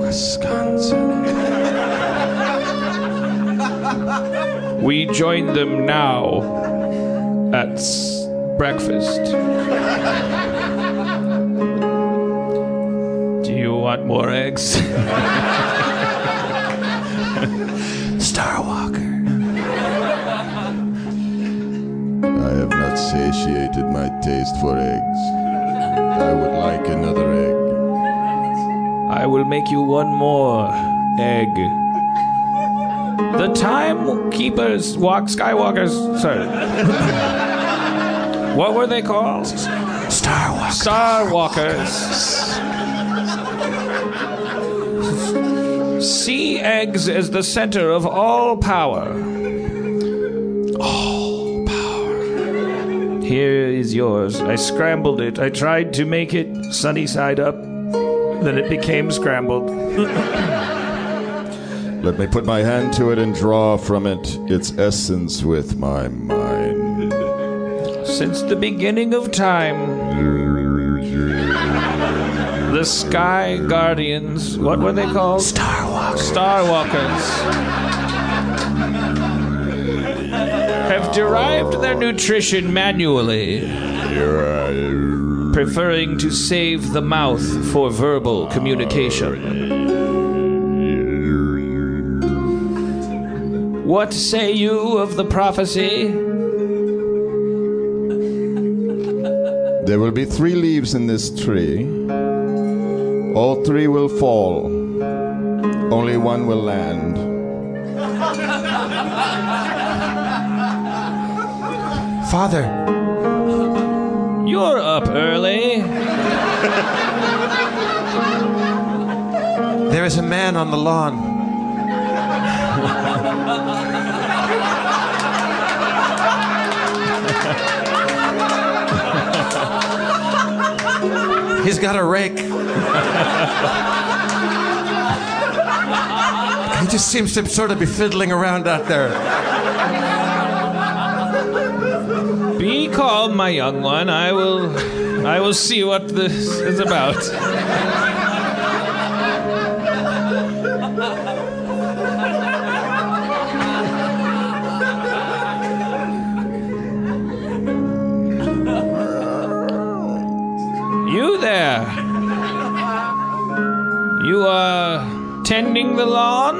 Wisconsin. We join them now at breakfast. Want more eggs? Star Walker. I have not satiated my taste for eggs. I would like another egg. I will make you one more egg. The time keepers walk skywalkers sorry. what were they called? Star Walkers. Star Walkers. Eggs as the center of all power. All power. Here is yours. I scrambled it. I tried to make it sunny side up. Then it became scrambled. Let me put my hand to it and draw from it its essence with my mind. Since the beginning of time, the Sky Guardians, what were they called? Star. Star Walkers. Have derived their nutrition manually, preferring to save the mouth for verbal communication. What say you of the prophecy? There will be three leaves in this tree. All three will fall. Only one will land. Father. You're up early. There is a man on the lawn. He's got a rake. He just seems to sort of be fiddling around out there. Be calm, my young one. I will I will see what this is about. You there. You are tending the lawn?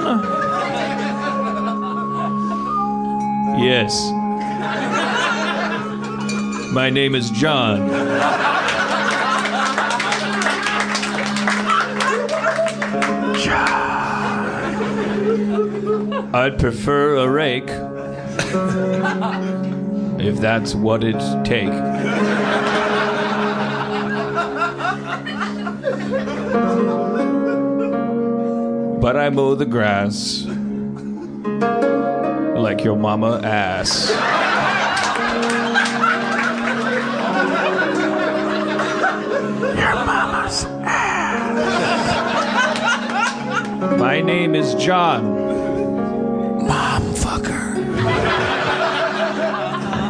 Yes. My name is John. John. I'd prefer a rake. if that's what it take. But I mow the grass like your mama ass. Your mama's ass. My name is John. Mom fucker.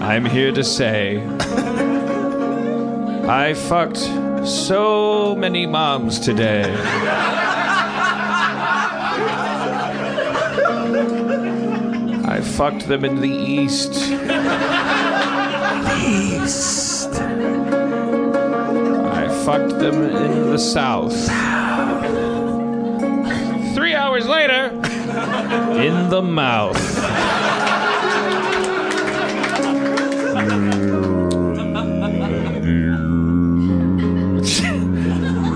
I'm here to say I fucked so many moms today. Fucked them in the east. East. I fucked them in the south. Three hours later, in the mouth.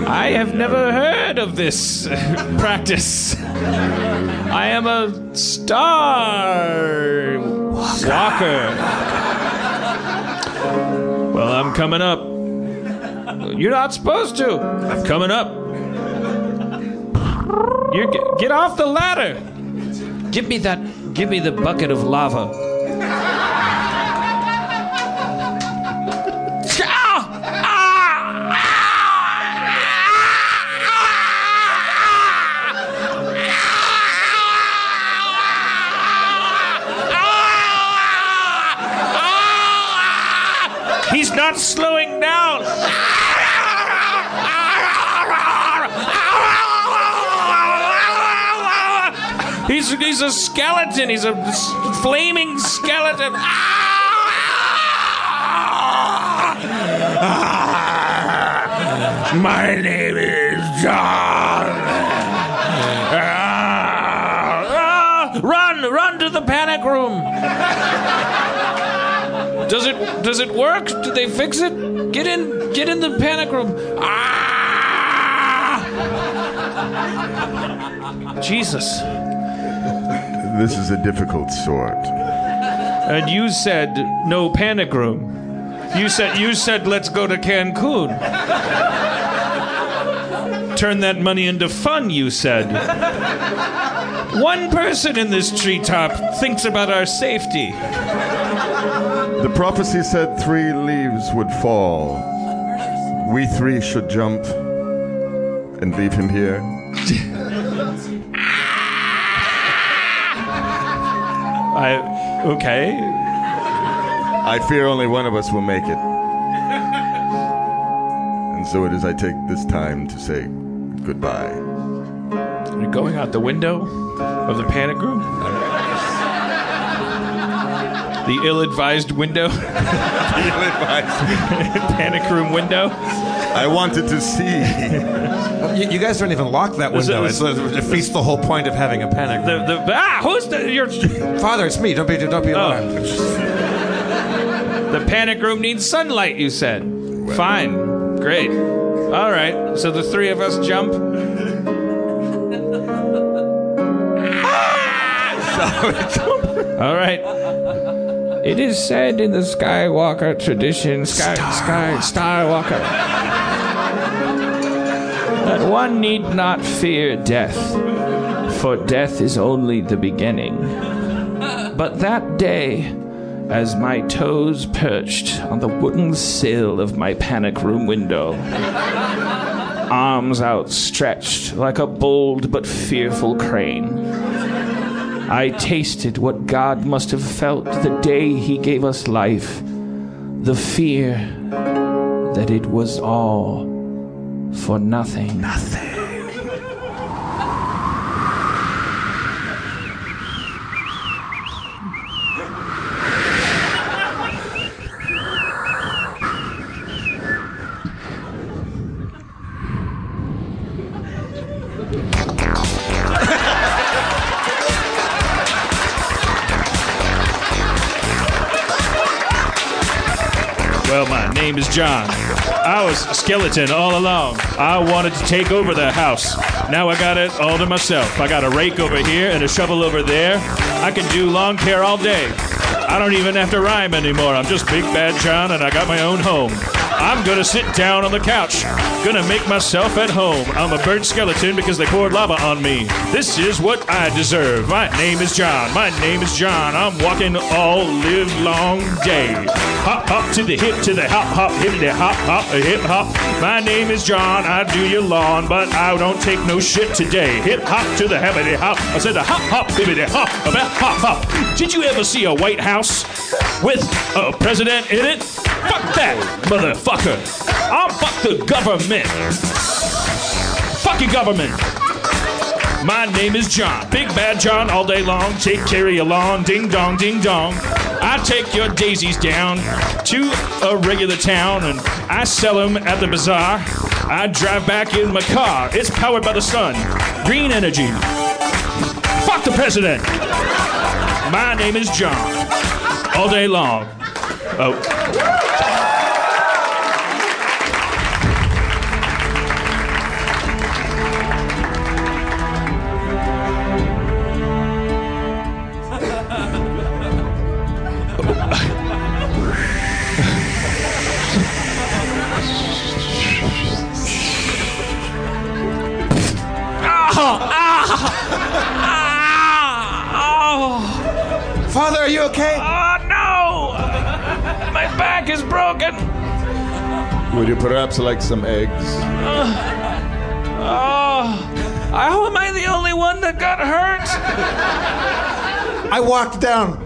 I I've never heard of this practice. I am a star walker. Well, I'm coming up. You're not supposed to. I'm coming up. You get, get off the ladder. Give me that. Give me the bucket of lava. He's, a skeleton. He's a flaming skeleton. My name is John. Ah, run, run to the panic room. Does it does it work? Did they fix it? Get in get in the panic room. Ah! Jesus. This is a difficult sort. And you said no panic room. You said you said let's go to Cancun. Turn that money into fun, you said. One person in this treetop thinks about our safety. The prophecy said three leaves would fall. We three should jump and leave him here. I okay. I fear only one of us will make it. And so it is I take this time to say goodbye. You're going out the window of the panic room? The ill-advised window. the ill-advised panic room window. I wanted to see. You, you guys don't even lock that Was it- window. was- It's- it defeats the whole point of having a panic. The, the, ah, who's the your father? It's me. Don't be don't be alarmed. The panic room needs sunlight. You said. Fine, great. All right. So the three of us jump. All right. It is said in the Skywalker tradition, Sky, Sky, Skywalker, one need not fear death, for death is only the beginning. But that day, as my toes perched on the wooden sill of my panic room window, arms outstretched like a bold but fearful crane, I tasted what God must have felt the day He gave us life the fear that it was all for nothing. Nothing. Well, my name is John. Was a skeleton all along. I wanted to take over the house. Now I got it all to myself. I got a rake over here and a shovel over there. I can do lawn care all day. I don't even have to rhyme anymore. I'm just Big Bad John and I got my own home. I'm gonna sit down on the couch. Gonna make myself at home. I'm a burnt skeleton because they poured lava on me. This is what I deserve. My name is John. My name is John. I'm walking all live long day. Hop hop to the hip to the hop hop hippity hop hop a hip hop. My name is John. I do your lawn, but I don't take no shit today. Hip hop to the hippity hop. I said a hop hop hippity hop about hop hop. Did you ever see a White House with a president in it? Fuck that, motherfucker. I'm fuck the government. Fuck your government. My name is John. Big bad John all day long. Take care of. Ding dong, ding dong. I take your daisies down to a regular town and I sell them at the bazaar. I drive back in my car. It's powered by the sun. Green energy. Fuck the president. My name is John. All day long. Oh. Father, are you okay? Oh no! My back is broken. Would you perhaps like some eggs? Oh, how am I the only one that got hurt? I walked down.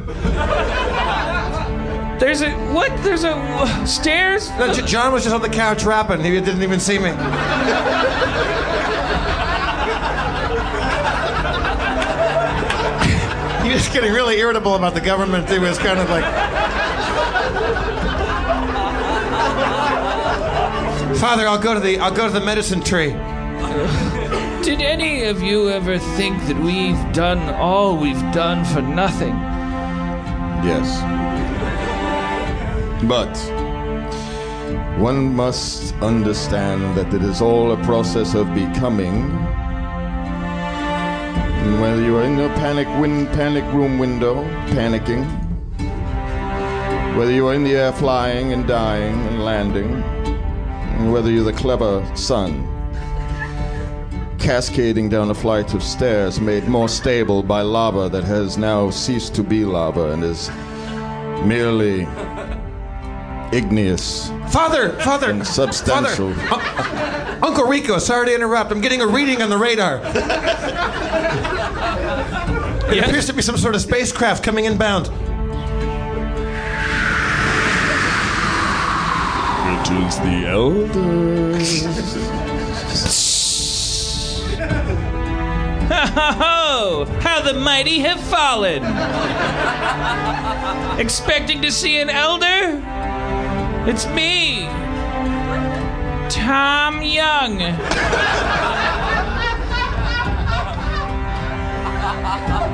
There's a what? There's a uh, stairs? No, John was just on the couch rapping. He didn't even see me. Getting really irritable about the government. He was kind of like. Father, I'll go to the I'll go to the medicine tree. Did any of you ever think that we've done all we've done for nothing? Yes. But one must understand that it is all a process of becoming. And whether you are in the panic win panic room window, panicking, whether you are in the air flying and dying and landing, and whether you're the clever son cascading down a flight of stairs made more stable by lava that has now ceased to be lava and is merely igneous Father, father, and substantial. Father, Un- Uncle Rico, sorry to interrupt. I'm getting a reading on the radar. It appears to be some sort of spacecraft coming inbound. It is the elders. Ha ha ho! How the mighty have fallen! Expecting to see an elder? It's me, Tom Young.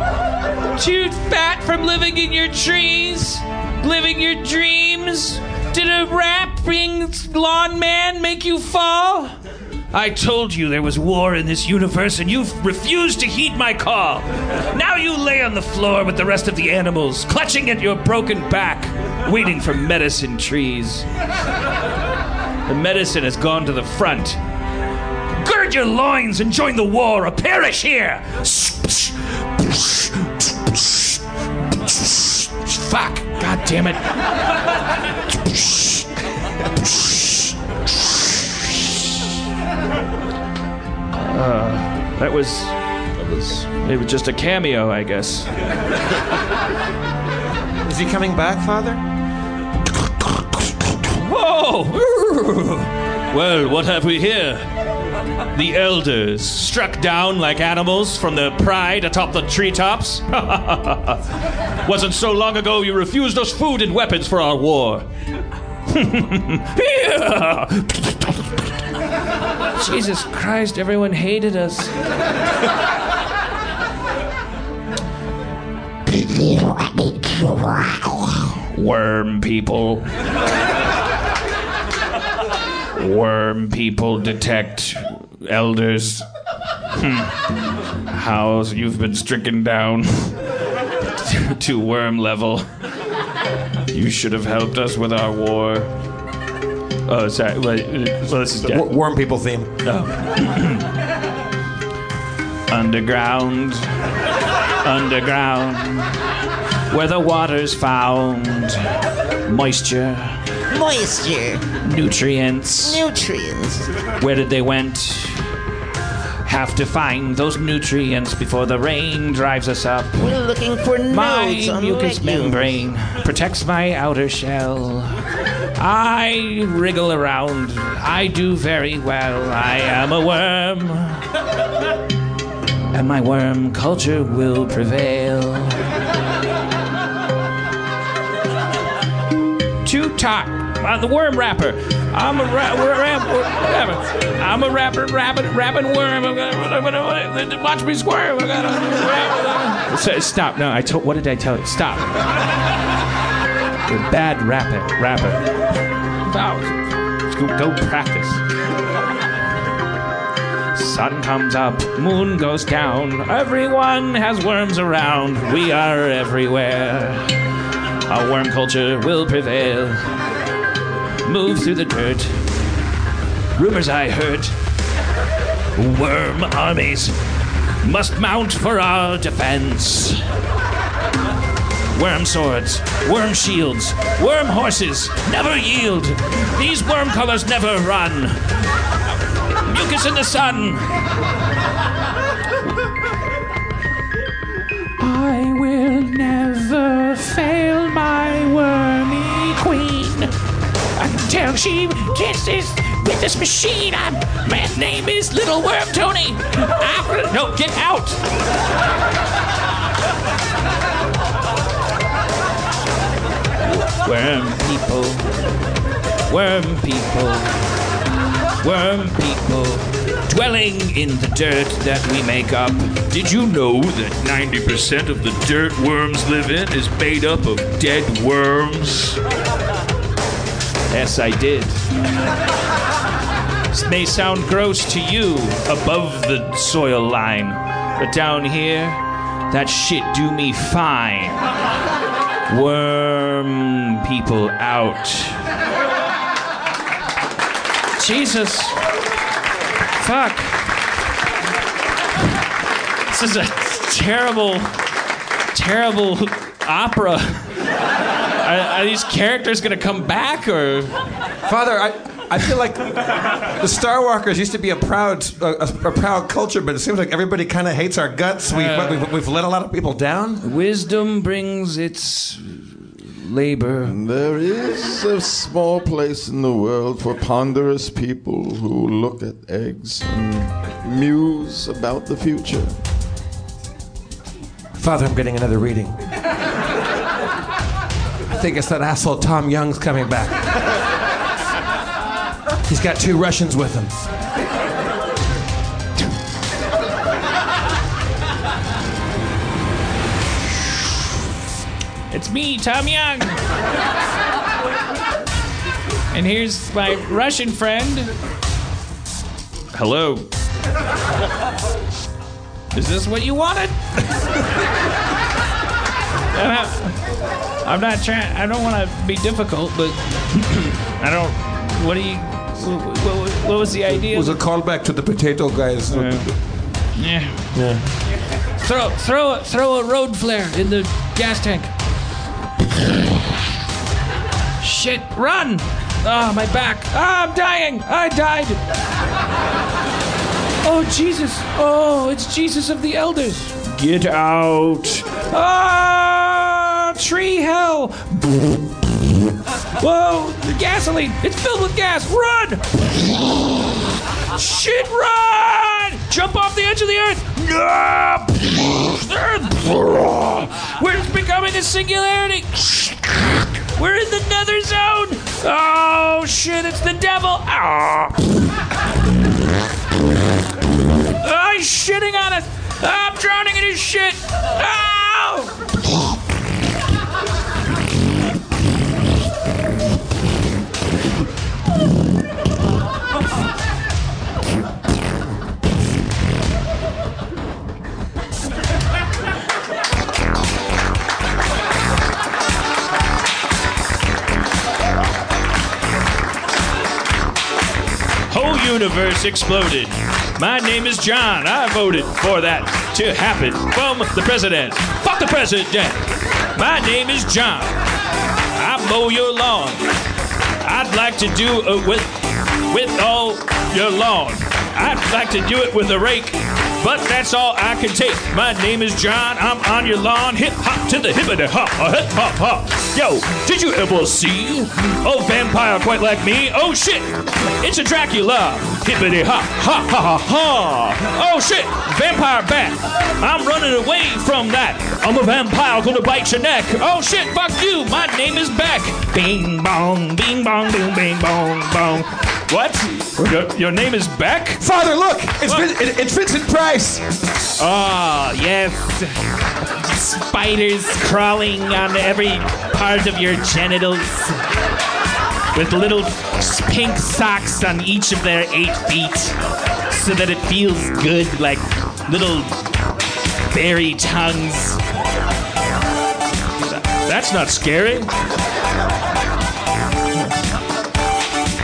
Too fat from living in your trees, living your dreams. Did a rapping lawn man make you fall? I told you there was war in this universe and you refused to heed my call. Now you lay on the floor with the rest of the animals, clutching at your broken back, waiting for medicine trees. The medicine has gone to the front. Gird your loins and join the war or perish here! Fuck! God damn it! Uh, that was. That was. It was just a cameo, I guess. Is he coming back, Father? Whoa! Well, what have we here? The elders, struck down like animals from the pride atop the treetops. Wasn't so long ago you refused us food and weapons for our war. Jesus Christ, everyone hated us. Worm people. Worm people detect elders. Hmm. How you've been stricken down to, worm level. You should have helped us with our war. Oh, sorry. Wait, well, this is Wor- Worm people theme. Underground, underground, where the water's found. Moisture, Moisture. nutrients. Nutrients. Where did they went? Have to find those nutrients before the rain drives us up. We're looking for My nodes on mucous legumes. membrane protects my outer shell. I wriggle around. I do very well. I am a worm. And my worm culture will prevail. To talk. Uh, the worm rapper. I'm a ra- ra- ra- rapper. I'm a rapper, rabbit, rapping worm. I'm gonna, I'm gonna, watch me squirm. I'm gonna, So, stop. No, I told. What did I tell you? Stop. You're bad rapper. Rapper. Go, go practice. Sun comes up, moon goes down. Everyone has worms around. We are everywhere. Our worm culture will prevail. Move through the dirt. Rumors I heard. Worm armies must mount for our defense. Worm swords, worm shields, worm horses never yield. These worm colors never run. Mucus in the sun. I will never fail my queen until she kisses with this machine. I'm, my name is Little Worm Tony. I'm, no, get out. Worm people, worm people, worm people, dwelling in the dirt that we make up. Did you know that 90% of the dirt worms live in is made up of dead worms? Yes, I did. This may sound gross to you above the soil line, but down here, that shit do me fine. Worm people out. Jesus. Fuck. This is a terrible, terrible opera. Are, are these characters going to come back or? Father, I, I feel like the Star Walkers used to be a proud a, a proud culture, but it seems like everybody kind of hates our guts. We've, Uh, we've, we've let a lot of people down. Wisdom brings its labor. There is a small place in the world for ponderous people who look at eggs and muse about the future. Father, I'm getting another reading. I think it's that asshole Tom Young's coming back. He's got two Russians with him. It's me, Tom Young. and here's my Russian friend. Hello. Is this what you wanted? Uh-huh. I'm not trying. I don't want to be difficult, but I don't. What do you? What, what, what was the idea? It was a callback to the potato guys. Yeah. Yeah. Throw, throw, a- throw a road flare in the gas tank. Shit! Run! Ah, my back. Ah, I'm dying. I died. Oh Jesus! Oh, it's Jesus of the Elders. Get out! Ah, tree hell! Whoa! The gasoline! It's filled with gas! Run! Shit! Run! Jump off the edge of the earth! No! We're becoming a singularity! We're in the nether zone! Oh shit, it's the devil! Ah! Oh, he's shitting on us! I'm drowning in his shit! Ow! Universe exploded. My name is John. I voted for that to happen. From the president. Fuck the president. My name is John. I mow your lawn. I'd like to do it with with all your lawn. I'd like to do it with a rake, but that's all I can take. My name is John. I'm on your lawn. Hip hop to the hippity hop, a hip hop hop. Yo, did you ever see a vampire quite like me? Oh shit, it's a Dracula. Hippity hop, ha ha ha ha. Oh shit, vampire bat. I'm running away from that. I'm a vampire gonna bite your neck. Oh shit, fuck you. My name is Beck. Bing bong, bing bong, boom, bing bong, bong. What? Your, your name is Beck? Father, look! It's, Vin- it- it's Vincent Price! Ah, yes. Spiders crawling on every part of your genitals. With little pink socks on each of their eight feet. So that it feels good like little fairy tongues. That's not scary.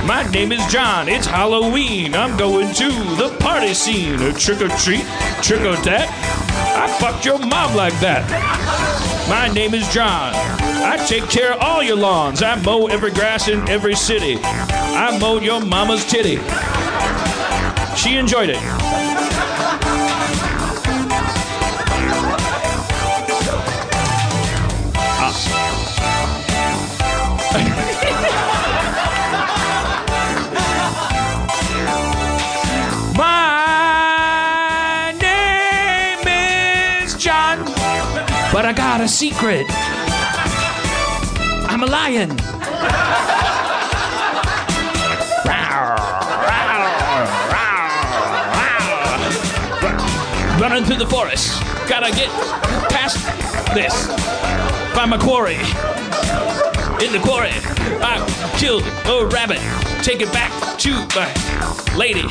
My name is John. It's Halloween. I'm going to the party scene. A trick or treat, trick or that. I fucked your mom like that. My name is John. I take care of all your lawns. I mow every grass in every city. I mowed your mama's titty. She enjoyed it. I got a secret. I'm a lion. Running through the forest. Gotta get past this. Find my quarry. In the quarry, I killed a rabbit. Take it back to my lady.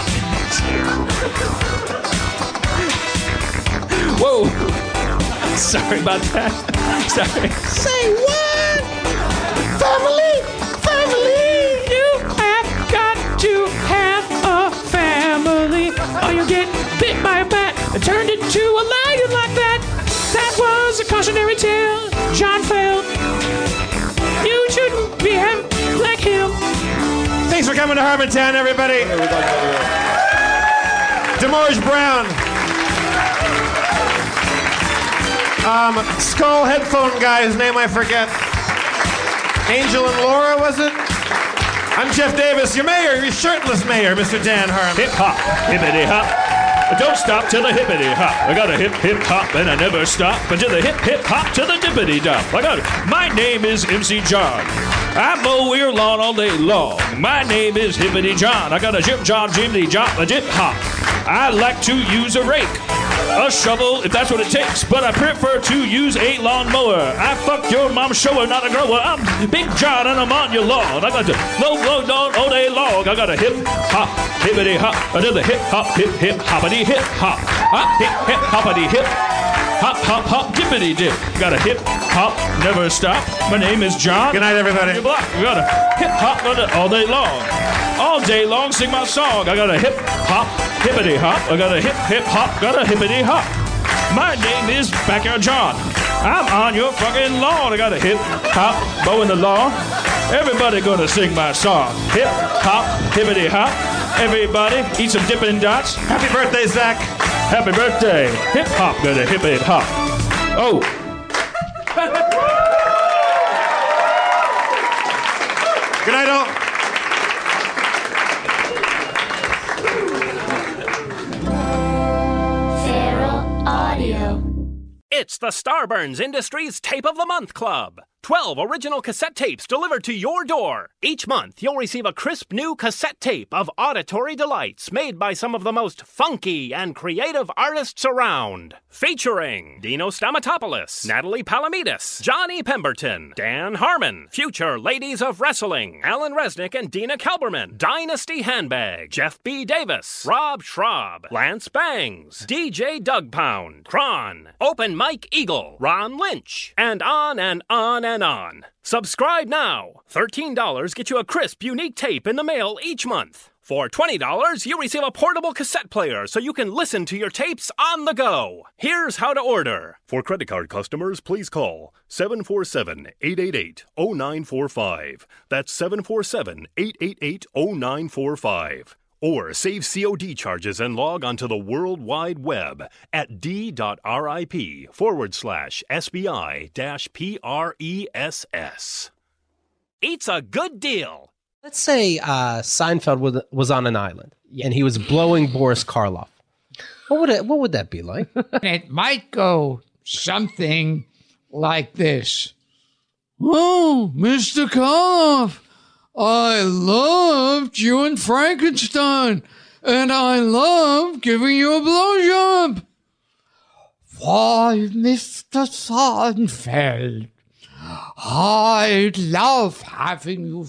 Whoa. Sorry about that. Sorry. Say what? Family! Family! You have got to have a family, or you get bit by a bat and turned into a lion like that. That was a cautionary tale. John felt you shouldn't behave like him. Thanks for coming to Harmontown, everybody. Demorge Brown. Um, skull headphone guy, whose name I forget. Angel and Laura, was it? I'm Jeff Davis, your mayor, your shirtless mayor, Mr. Dan Harmon. Hip hop, hippity hop. Don't stop till the hippity hop. I got a hip hip hop and I never stop until the hip hip hop to the dippity dop. I got it. My name is MC John. I mow your lawn all day long. My name is Hippity John. I got a Jim job, Jimmy Jop a dip hop. I like to use a rake. A shovel, if that's what it takes, but I prefer to use a lawnmower. I fucked your mom shower, not a grower. I'm Big John and I'm on your lawn. I got to low, low, down all day long. I got a hip hop, hippity hop, another hip hop, hip hip hoppity hip hop, hop hip hip hoppity hip. Hop, hop, hop, dippity dip. Got a hip hop, never stop. My name is John. Good night, everybody. Your block. We got a hip hop all day long. All day long, sing my song. I got a hip hop, hippity hop. I got a hip hip hop, got a hippity hop. My name is Backyard John. I'm on your fucking lawn. I got a hip hop, bow in the lawn. Everybody gonna sing my song. Hip hop, hippity hop. Everybody eat some dipping dots. Happy birthday, Zach. Happy birthday. Hip hop, gonna hip it hop. Oh. Good night, all. It's the Starburns Industries Tape of the Month Club. 12 original cassette tapes delivered to your door. Each month, you'll receive a crisp new cassette tape of auditory delights made by some of the most funky and creative artists around. Featuring Dino Stamatopoulos, Natalie Palamides, Johnny Pemberton, Dan Harmon, future Ladies of Wrestling, Alan Resnick and Dina Kelberman, Dynasty Handbag, Jeff B. Davis, Rob Schrab, Lance Bangs, DJ Doug Pound, Kron, Open Mike Eagle, Ron Lynch, and on and on and on. Subscribe now. $13 get you a crisp, unique tape in the mail each month. For $20, you receive a portable cassette player so you can listen to your tapes on the go. Here's how to order. For credit card customers, please call 747 888 0945. That's 747 888 0945. Or save COD charges and log onto the World Wide Web at d.rip forward slash SBI dash PRESS. It's a good deal. Let's say uh, Seinfeld was, was on an island and he was blowing Boris Karloff. What would it, what would that be like? it might go something like this. Oh, Mr. Karloff, I love you and Frankenstein, and I love giving you a blowjob. Why, Mr. Seinfeld, I love having you